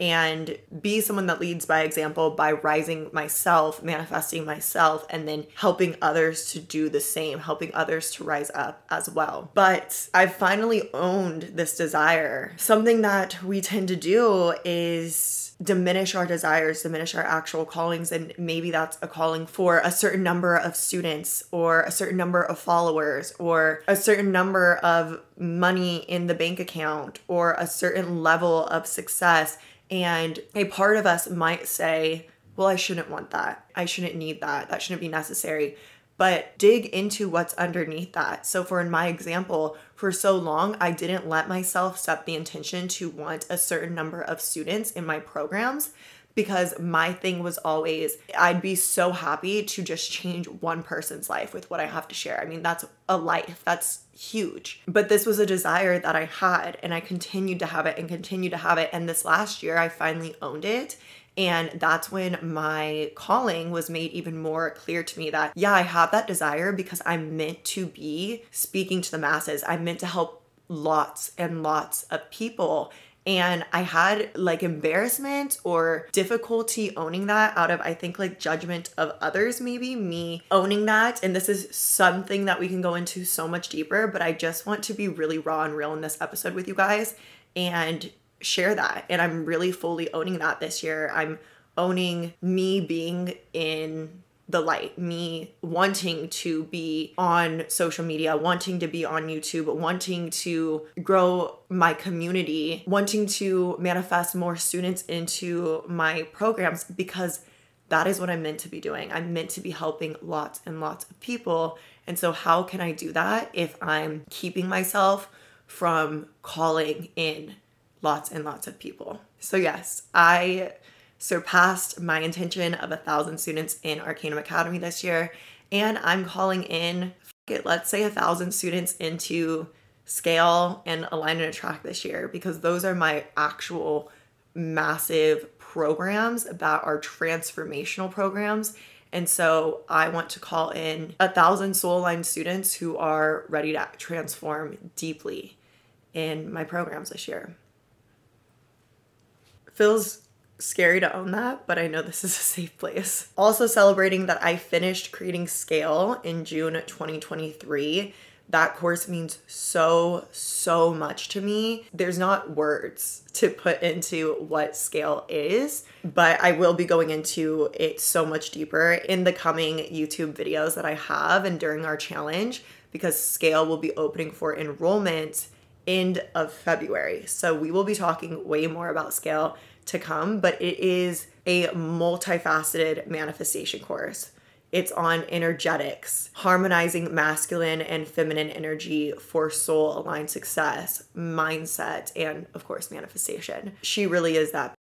and be someone that leads by example by rising myself, manifesting myself, and then helping others to do the same, helping others to rise up as well. But I've finally owned this desire. Something that we tend to do is diminish our desires, diminish our actual callings. And maybe that's a calling for a certain number of students or a certain number of followers or a certain number of money in the bank account or a certain level of success. And a part of us might say, well, I shouldn't want that. I shouldn't need that. That shouldn't be necessary but dig into what's underneath that. So, for in my example, for so long, I didn't let myself set the intention to want a certain number of students in my programs because my thing was always I'd be so happy to just change one person's life with what I have to share. I mean, that's a life. That's huge. But this was a desire that I had and I continued to have it and continued to have it and this last year I finally owned it and that's when my calling was made even more clear to me that, yeah, I have that desire because I'm meant to be speaking to the masses. I'm meant to help lots and lots of people. And I had like embarrassment or difficulty owning that out of, I think, like judgment of others, maybe me owning that. And this is something that we can go into so much deeper, but I just want to be really raw and real in this episode with you guys and share that. And I'm really fully owning that this year. I'm owning me being in the light, me wanting to be on social media, wanting to be on YouTube, wanting to grow my community, wanting to manifest more students into my programs because that is what I'm meant to be doing. I'm meant to be helping lots and lots of people. And so, how can I do that if I'm keeping myself from calling in lots and lots of people. So, yes, I surpassed my intention of a thousand students in Arcanum Academy this year, and I'm calling in, it, let's say, a thousand students into scale and align and attract this year because those are my actual massive programs that are transformational programs. And so I want to call in a thousand soul aligned students who are ready to transform deeply in my programs this year feels scary to own that, but I know this is a safe place. Also, celebrating that I finished creating Scale in June 2023. That course means so, so much to me. There's not words to put into what Scale is, but I will be going into it so much deeper in the coming YouTube videos that I have and during our challenge because Scale will be opening for enrollment end of February. So we will be talking way more about Scale to come, but it is a multifaceted manifestation course. It's on energetics, harmonizing masculine and feminine energy for soul aligned success, mindset, and of course, manifestation. She really is that.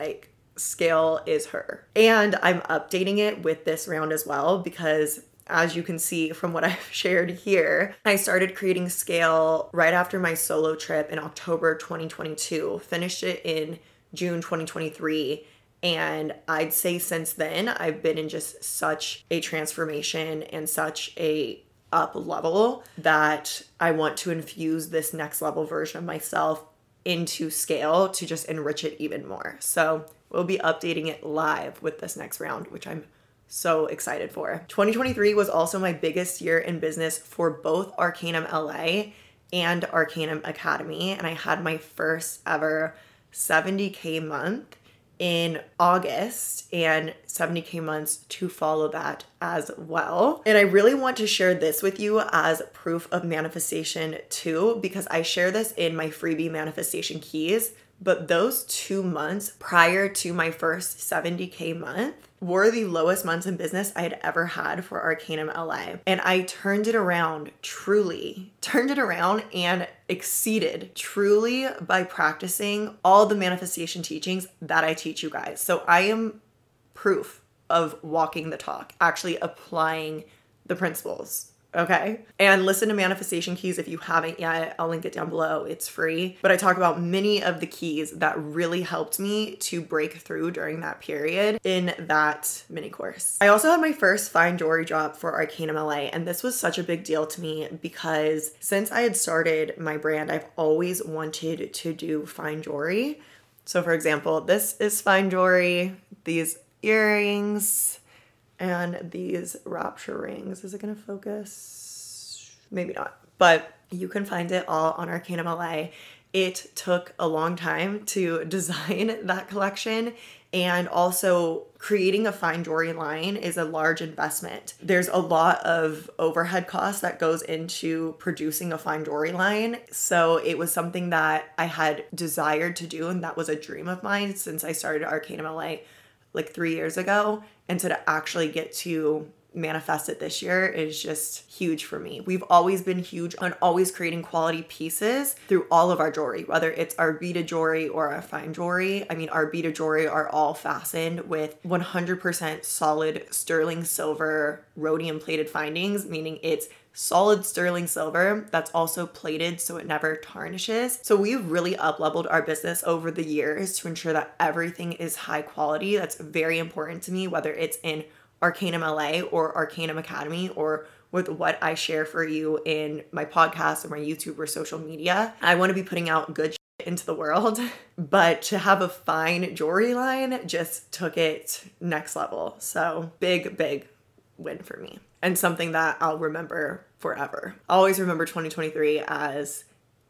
Like, scale is her. And I'm updating it with this round as well because as you can see from what I've shared here, I started creating scale right after my solo trip in October 2022, finished it in June 2023. And I'd say since then, I've been in just such a transformation and such a up level that I want to infuse this next level version of myself into scale to just enrich it even more. So we'll be updating it live with this next round, which I'm so excited for. 2023 was also my biggest year in business for both Arcanum LA and Arcanum Academy. And I had my first ever 70K month in August and 70K months to follow that as well. And I really want to share this with you as proof of manifestation too, because I share this in my freebie manifestation keys But those two months prior to my first 70K month were the lowest months in business I had ever had for Arcanum LA. And I turned it around truly, turned it around and exceeded truly by practicing all the manifestation teachings that I teach you guys. So I am proof of walking the talk, actually applying the principles Okay. And listen to Manifestation Keys if you haven't yet. I'll link it down below. It's free. But I talk about many of the keys that really helped me to break through during that period in that mini course. I also had my first fine jewelry drop for Arcanum LA. And this was such a big deal to me because since I had started my brand, I've always wanted to do fine jewelry. So, for example, this is fine jewelry, these earrings and these rapture rings. Is it to focus? Maybe not, but you can find it all on Arcanum LA. It took a long time to design that collection and also creating a fine jewelry line is a large investment. There's a lot of overhead costs that goes into producing a fine jewelry line. So it was something that I had desired to do and that was a dream of mine since I started Arcanum LA like 3 years ago and so to actually get to manifest it this year is just huge for me. We've always been huge on always creating quality pieces through all of our jewelry, whether it's our beaded jewelry or our fine jewelry. I mean, our beaded jewelry are all fastened with 100% solid sterling silver rhodium plated findings, meaning it's solid sterling silver that's also plated so it never tarnishes. So we've really up leveled our business over the years to ensure that everything is high quality. That's very important to me, whether it's in Arcanum LA or Arcanum Academy or with what I share for you in my podcast or my YouTube or social media. I want to be putting out good shit into the world, but to have a fine jewelry line just took it next level. So big, big win for me and something that I'll remember forever. Always remember 2023 as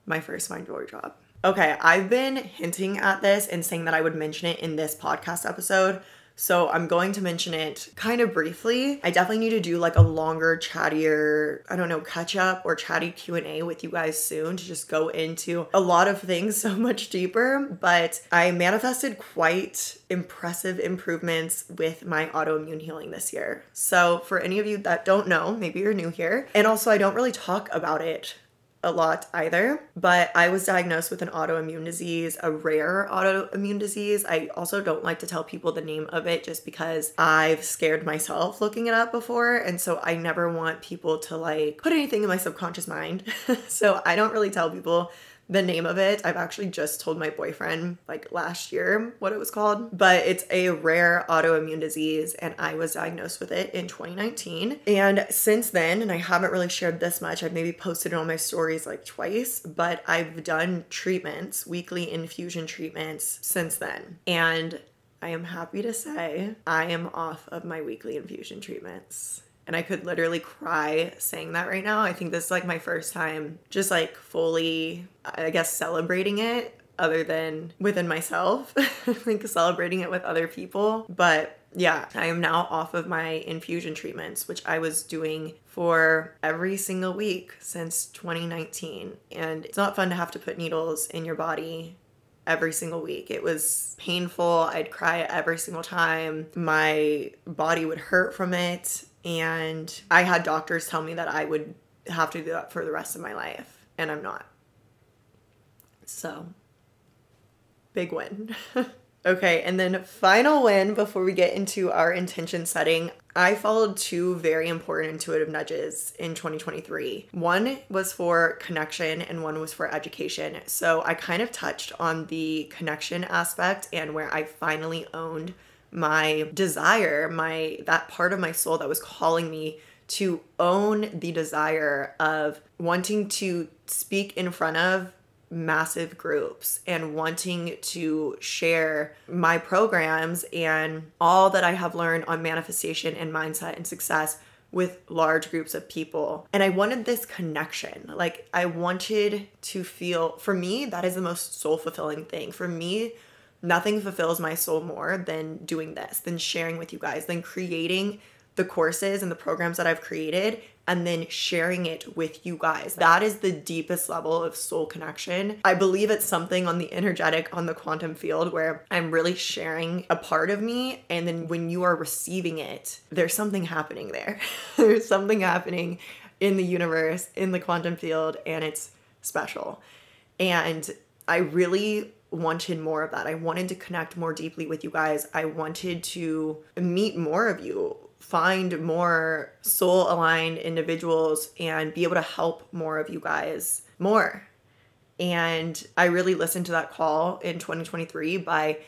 my first fine jewelry job. Okay, I've been hinting at this and saying that I would mention it in this podcast episode, so I'm going to mention it kind of briefly. I definitely need to do like a longer, chattier, I don't know, catch up or chatty Q&A with you guys soon to just go into a lot of things so much deeper, but I manifested quite impressive improvements with my autoimmune healing this year. So for any of you that don't know, maybe you're new here, and also I don't really talk about it a lot either, but I was diagnosed with an autoimmune disease, a rare autoimmune disease. I also don't like to tell people the name of it just because I've scared myself looking it up before. And so I never want people to like put anything in my subconscious mind. so I don't really tell people the name of it. I've actually just told my boyfriend like last year what it was called, but it's a rare autoimmune disease and I was diagnosed with it in 2019. And since then, and I haven't really shared this much, I've maybe posted it on my stories like twice, but I've done treatments, weekly infusion treatments since then. And I am happy to say I am off of my weekly infusion treatments and I could literally cry saying that right now. I think this is like my first time just like fully, I guess, celebrating it other than within myself, like celebrating it with other people. But yeah, I am now off of my infusion treatments, which I was doing for every single week since 2019. And it's not fun to have to put needles in your body every single week. It was painful. I'd cry every single time. My body would hurt from it. And I had doctors tell me that I would have to do that for the rest of my life, and I'm not. So, big win. okay, and then final win before we get into our intention setting. I followed two very important intuitive nudges in 2023. One was for connection and one was for education. So I kind of touched on the connection aspect and where I finally owned my desire, my that part of my soul that was calling me to own the desire of wanting to speak in front of massive groups and wanting to share my programs and all that I have learned on manifestation and mindset and success with large groups of people. And I wanted this connection. Like, I wanted to feel, for me, that is the most soul fulfilling thing. For me, nothing fulfills my soul more than doing this, than sharing with you guys, than creating the courses and the programs that I've created and then sharing it with you guys. That is the deepest level of soul connection. I believe it's something on the energetic, on the quantum field, where I'm really sharing a part of me. And then when you are receiving it, there's something happening there. there's something happening in the universe, in the quantum field, and it's special. And I really wanted more of that. I wanted to connect more deeply with you guys. I wanted to meet more of you find more soul aligned individuals and be able to help more of you guys more. And I really listened to that call in 2023 by,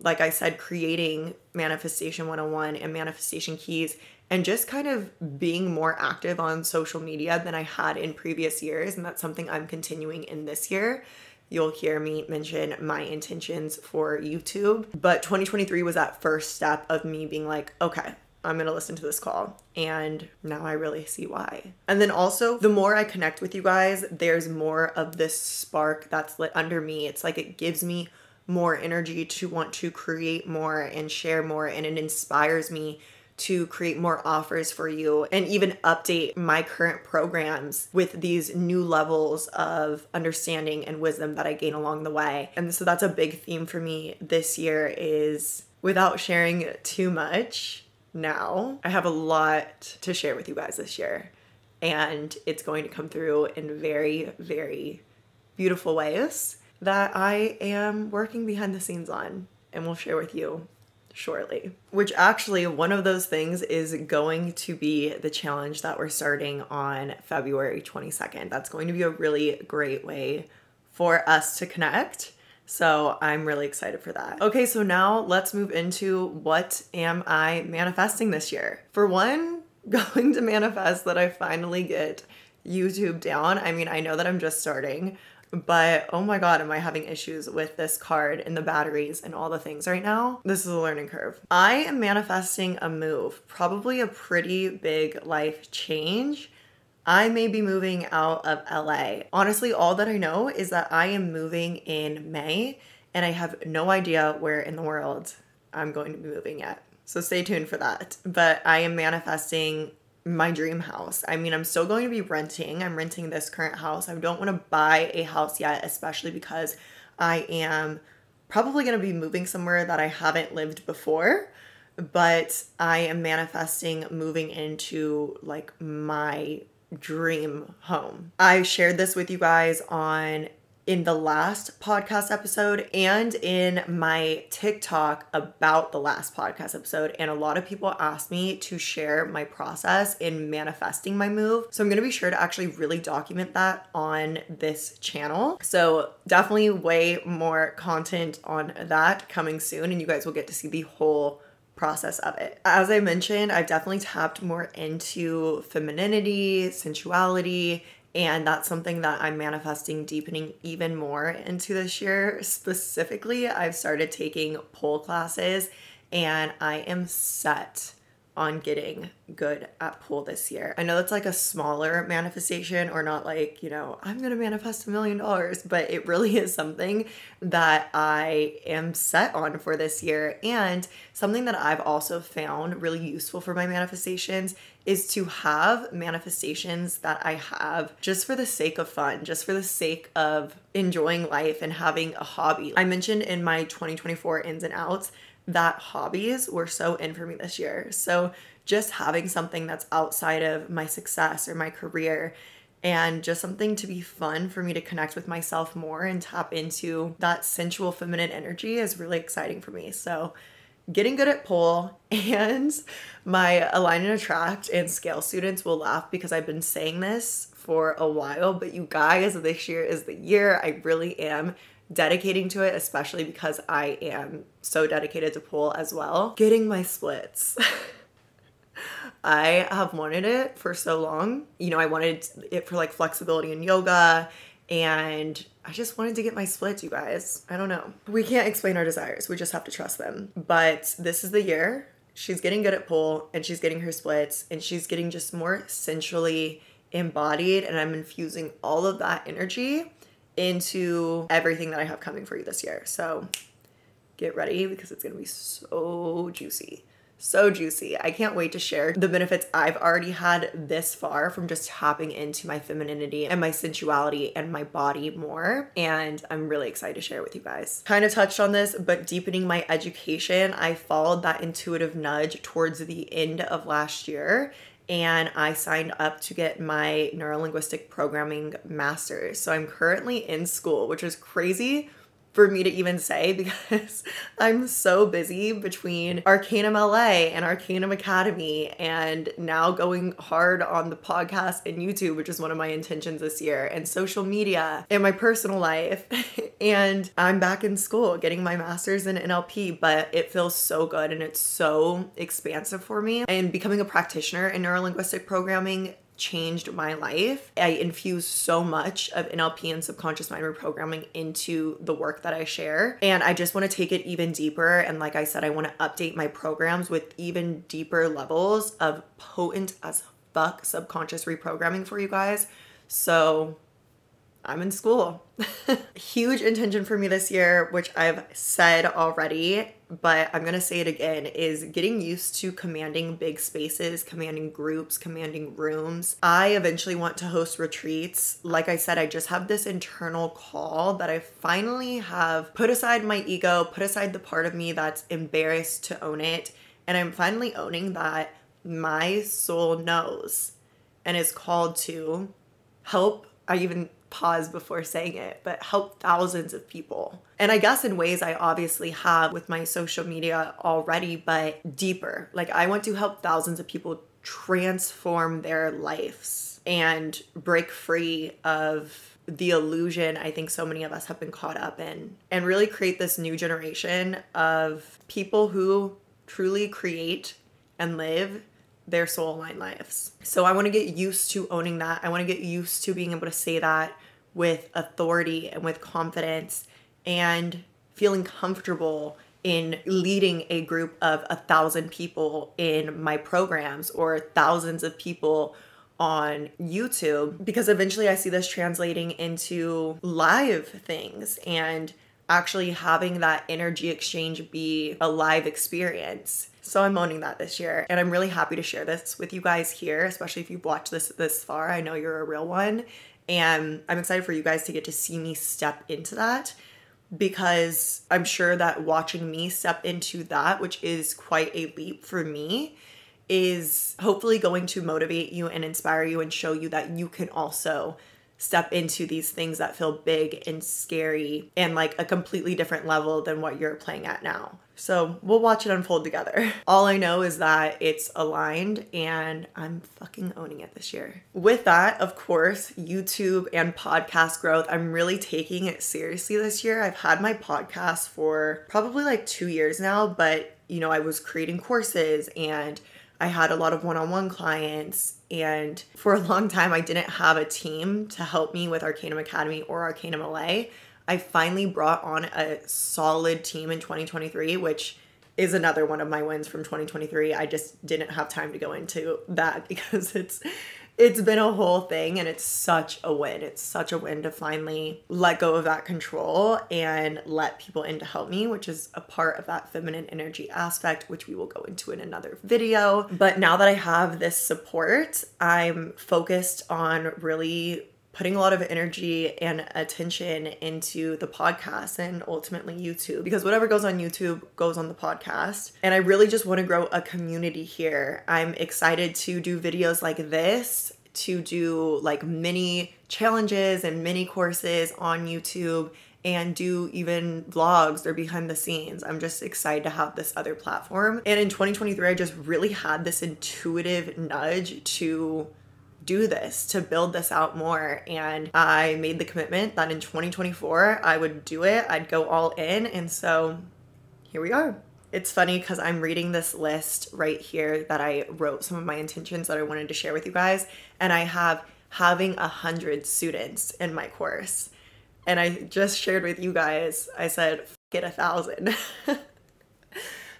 like I said, creating Manifestation 101 and Manifestation Keys and just kind of being more active on social media than I had in previous years. And that's something I'm continuing in this year. You'll hear me mention my intentions for YouTube. But 2023 was that first step of me being like, okay, I'm going to listen to this call. And now I really see why. And then also, the more I connect with you guys, there's more of this spark that's lit under me. It's like it gives me more energy to want to create more and share more. And it inspires me to create more offers for you and even update my current programs with these new levels of understanding and wisdom that I gain along the way. And so that's a big theme for me this year is without sharing too much now. I have a lot to share with you guys this year, and it's going to come through in very, very beautiful ways that I am working behind the scenes on and will share with you shortly. Which actually, one of those things is going to be the challenge that we're starting on February 22nd. That's going to be a really great way for us to connect so I'm really excited for that. Okay, so now let's move into what am I manifesting this year? For one, going to manifest that I finally get YouTube down. I mean, I know that I'm just starting, but oh my god, am I having issues with this card and the batteries and all the things right now? This is a learning curve. I am manifesting a move, probably a pretty big life change I may be moving out of LA. Honestly, all that I know is that I am moving in May and I have no idea where in the world I'm going to be moving yet. So stay tuned for that. But I am manifesting my dream house. I mean, I'm still going to be renting. I'm renting this current house. I don't want to buy a house yet, especially because I am probably going to be moving somewhere that I haven't lived before. But I am manifesting moving into like my dream home. I shared this with you guys on in the last podcast episode and in my TikTok about the last podcast episode. And a lot of people asked me to share my process in manifesting my move. So I'm gonna be sure to actually really document that on this channel. So definitely way more content on that coming soon, and you guys will get to see the whole process of it. As I mentioned, I've definitely tapped more into femininity, sensuality, and that's something that I'm manifesting deepening even more into this year. Specifically, I've started taking pole classes and I am set on getting good at pole this year. I know that's like a smaller manifestation or not like, you know, I'm going to manifest a million dollars, but it really is something that I am set on for this year. And something that I've also found really useful for my manifestations is to have manifestations that I have just for the sake of fun, just for the sake of enjoying life and having a hobby. I mentioned in my 2024 ins and outs that hobbies were so in for me this year. So just having something that's outside of my success or my career and just something to be fun for me to connect with myself more and tap into that sensual feminine energy is really exciting for me. So getting good at pole and my align and attract and scale students will laugh because I've been saying this for a while, but you guys, this year is the year I really am dedicating to it, especially because I am so dedicated to pole as well. Getting my splits. I have wanted it for so long. You know, I wanted it for like flexibility in yoga and I just wanted to get my splits, you guys. I don't know. We can't explain our desires. We just have to trust them. But this is the year. She's getting good at pole and she's getting her splits and she's getting just more sensually embodied and I'm infusing all of that energy into everything that I have coming for you this year. So get ready because it's to be so juicy. So juicy. I can't wait to share the benefits I've already had this far from just tapping into my femininity and my sensuality and my body more. And I'm really excited to share with you guys. Kind of touched on this, but deepening my education, I followed that intuitive nudge towards the end of last year and I signed up to get my neurolinguistic programming master's. So I'm currently in school, which is crazy for me to even say because I'm so busy between Arcanum LA and Arcanum Academy and now going hard on the podcast and YouTube, which is one of my intentions this year, and social media and my personal life. and I'm back in school getting my master's in NLP, but it feels so good and it's so expansive for me. And becoming a practitioner in neurolinguistic programming changed my life. I infuse so much of NLP and subconscious mind reprogramming into the work that I share. And I just want to take it even deeper. And like I said, I want to update my programs with even deeper levels of potent as fuck subconscious reprogramming for you guys. So I'm in school. Huge intention for me this year, which I've said already, but I'm gonna say it again, is getting used to commanding big spaces, commanding groups, commanding rooms. I eventually want to host retreats. Like I said, I just have this internal call that I finally have put aside my ego, put aside the part of me that's embarrassed to own it, and I'm finally owning that my soul knows and is called to help. I even pause before saying it, but help thousands of people. And I guess in ways I obviously have with my social media already, but deeper. Like I want to help thousands of people transform their lives and break free of the illusion I think so many of us have been caught up in and really create this new generation of people who truly create and live their soul aligned lives. So I want to get used to owning that. I want to get used to being able to say that with authority and with confidence and feeling comfortable in leading a group of a thousand people in my programs or thousands of people on YouTube because eventually I see this translating into live things and actually having that energy exchange be a live experience. So I'm owning that this year and I'm really happy to share this with you guys here, especially if you've watched this this far. I know you're a real one and I'm excited for you guys to get to see me step into that because I'm sure that watching me step into that, which is quite a leap for me, is hopefully going to motivate you and inspire you and show you that you can also step into these things that feel big and scary and like a completely different level than what you're playing at now. So we'll watch it unfold together. All I know is that it's aligned and I'm fucking owning it this year. With that, of course, YouTube and podcast growth, I'm really taking it seriously this year. I've had my podcast for probably like two years now, but you know, I was creating courses and I had a lot of one on one clients. And for a long time, I didn't have a team to help me with Arcanum Academy or Arcanum LA. I finally brought on a solid team in 2023, which is another one of my wins from 2023. I just didn't have time to go into that because it's it's been a whole thing and it's such a win. It's such a win to finally let go of that control and let people in to help me, which is a part of that feminine energy aspect, which we will go into in another video. But now that I have this support, I'm focused on really putting a lot of energy and attention into the podcast and ultimately YouTube because whatever goes on YouTube goes on the podcast. And I really just want to grow a community here. I'm excited to do videos like this, to do like mini challenges and mini courses on YouTube and do even vlogs or behind the scenes. I'm just excited to have this other platform. And in 2023, I just really had this intuitive nudge to do this, to build this out more. And I made the commitment that in 2024, I would do it, I'd go all in. And so here we are. It's funny because I'm reading this list right here that I wrote some of my intentions that I wanted to share with you guys. And I have having a hundred students in my course. And I just shared with you guys, I said, get a thousand.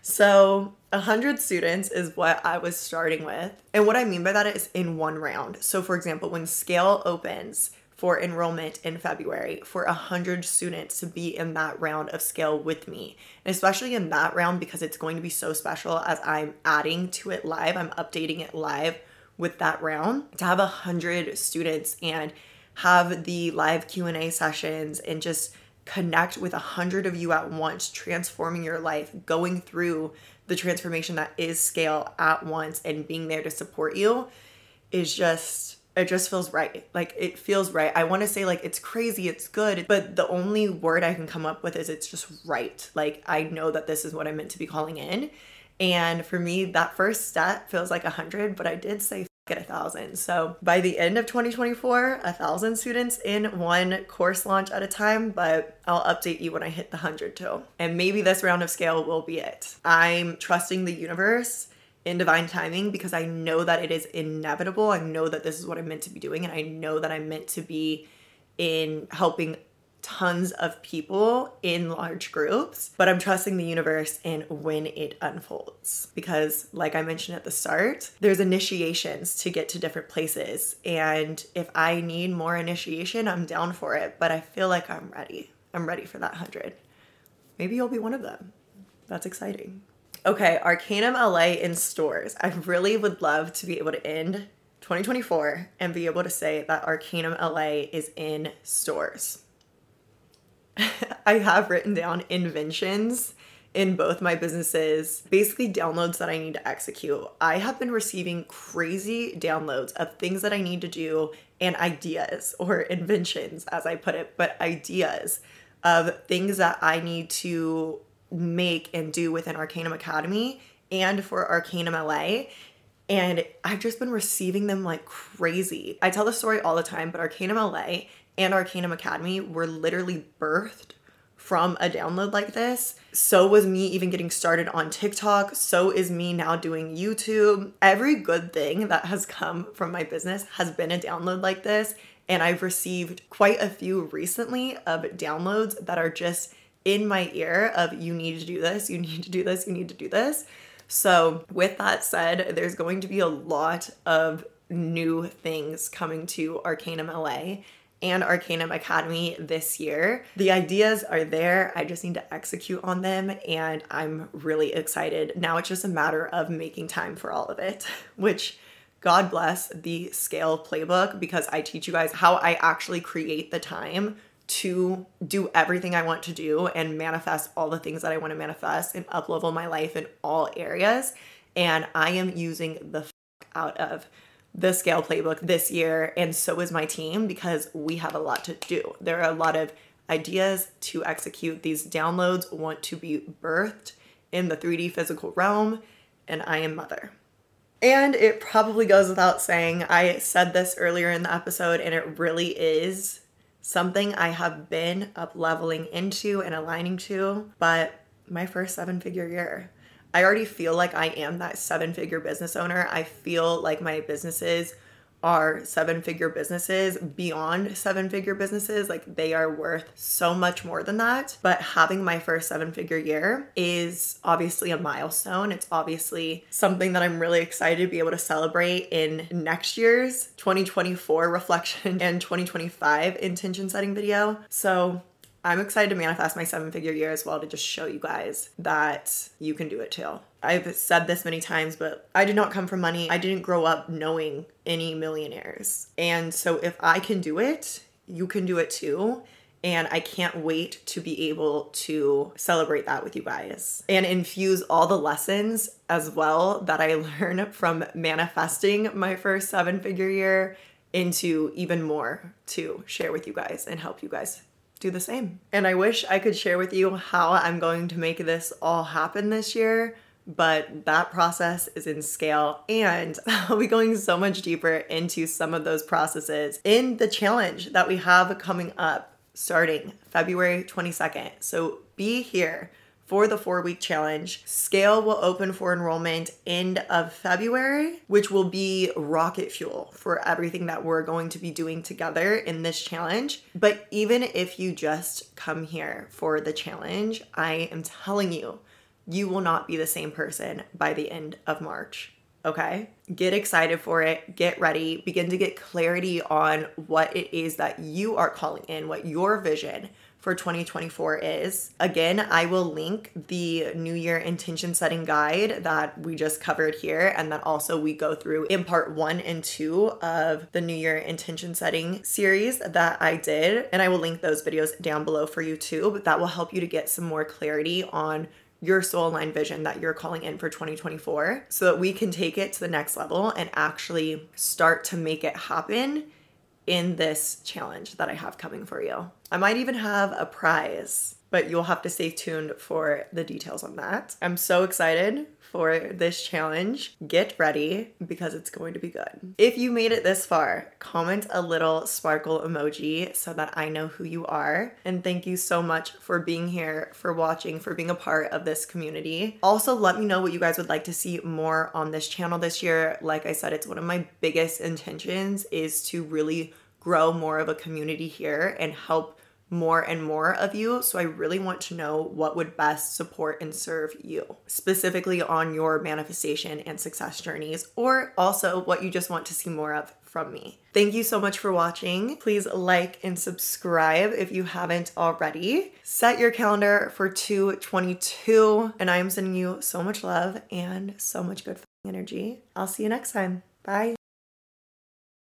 So, 100 students is what I was starting with. And what I mean by that is in one round. So, for example, when Scale opens for enrollment in February for 100 students to be in that round of scale with me. And especially in that round because it's going to be so special as I'm adding to it live, I'm updating it live with that round to have 100 students and have the live Q&A sessions and just connect with a hundred of you at once, transforming your life, going through the transformation that is scale at once and being there to support you is just it just feels right. Like it feels right. I want to say like it's crazy, it's good, but the only word I can come up with is it's just right. Like I know that this is what I'm meant to be calling in. And for me, that first step feels like a hundred, but I did say get a thousand. So by the end of 2024, a thousand students in one course launch at a time, but I'll update you when I hit the hundred too. And maybe this round of scale will be it. I'm trusting the universe in divine timing because I know that it is inevitable. I know that this is what I'm meant to be doing, and I know that I'm meant to be in helping tons of people in large groups, but I'm trusting the universe in when it unfolds. Because, like I mentioned at the start, there's initiations to get to different places. And if I need more initiation, I'm down for it. But I feel like I'm ready. I'm ready for that 100. Maybe you'll be one of them. That's exciting. Okay, Arcanum LA in stores. I really would love to be able to end 2024 and be able to say that Arcanum LA is in stores. I have written down inventions in both my businesses, basically downloads that I need to execute. I have been receiving crazy downloads of things that I need to do and ideas or inventions, as I put it, but ideas of things that I need to make and do within Arcanum Academy and for Arcanum LA. And I've just been receiving them like crazy. I tell the story all the time, but Arcanum LA and Arcanum Academy were literally birthed from a download like this. So was me even getting started on TikTok. So is me now doing YouTube. Every good thing that has come from my business has been a download like this. And I've received quite a few recently of downloads that are just in my ear of you need to do this, you need to do this, you need to do this. So, with that said, there's going to be a lot of new things coming to Arcanum LA and Arcanum Academy this year. The ideas are there. I just need to execute on them and I'm really excited. Now it's just a matter of making time for all of it, which God bless the scale playbook because I teach you guys how I actually create the time to do everything I want to do and manifest all the things that I want to manifest and uplevel my life in all areas. And I am using the out of the scale playbook this year, and so is my team because we have a lot to do. There are a lot of ideas to execute. These downloads want to be birthed in the 3D physical realm, and I am mother. And it probably goes without saying, I said this earlier in the episode, and it really is something I have been up leveling into and aligning to, but my first seven figure year. I already feel like I am that seven figure business owner. I feel like my businesses are seven figure businesses beyond seven figure businesses. Like they are worth so much more than that. But having my first seven figure year is obviously a milestone. It's obviously something that I'm really excited to be able to celebrate in next year's 2024 reflection and 2025 intention setting video. So I'm excited to manifest my seven figure year as well to just show you guys that you can do it too. I've said this many times, but I did not come from money. I didn't grow up knowing any millionaires. And so if I can do it, you can do it too. And I can't wait to be able to celebrate that with you guys and infuse all the lessons as well that I learned from manifesting my first seven figure year into even more to share with you guys and help you guys do the same. And I wish I could share with you how I'm going to make this all happen this year, but that process is in scale and I'll be going so much deeper into some of those processes in the challenge that we have coming up starting February 22nd. So be here for the four week challenge. Scale will open for enrollment end of February, which will be rocket fuel for everything that we're going to be doing together in this challenge. But even if you just come here for the challenge, I am telling you, you will not be the same person by the end of March. Okay. Get excited for it. Get ready. Begin to get clarity on what it is that you are calling in, what your vision for 2024 is. Again, I will link the New Year intention setting guide that we just covered here, and that also we go through in part one and two of the New Year intention setting series that I did. And I will link those videos down below for you too, but that will help you to get some more clarity on your soul aligned vision that you're calling in for 2024 so that we can take it to the next level and actually start to make it happen in this challenge that I have coming for you. I might even have a prize, but you'll have to stay tuned for the details on that. I'm so excited for this challenge. Get ready because it's going to be good. If you made it this far, comment a little sparkle emoji so that I know who you are. And thank you so much for being here, for watching, for being a part of this community. Also, let me know what you guys would like to see more on this channel this year. Like I said, it's one of my biggest intentions is to really grow more of a community here and help more and more of you. So I really want to know what would best support and serve you, specifically on your manifestation and success journeys, or also what you just want to see more of from me. Thank you so much for watching. Please like and subscribe if you haven't already. Set your calendar for 222, and I am sending you so much love and so much good energy. I'll see you next time. Bye.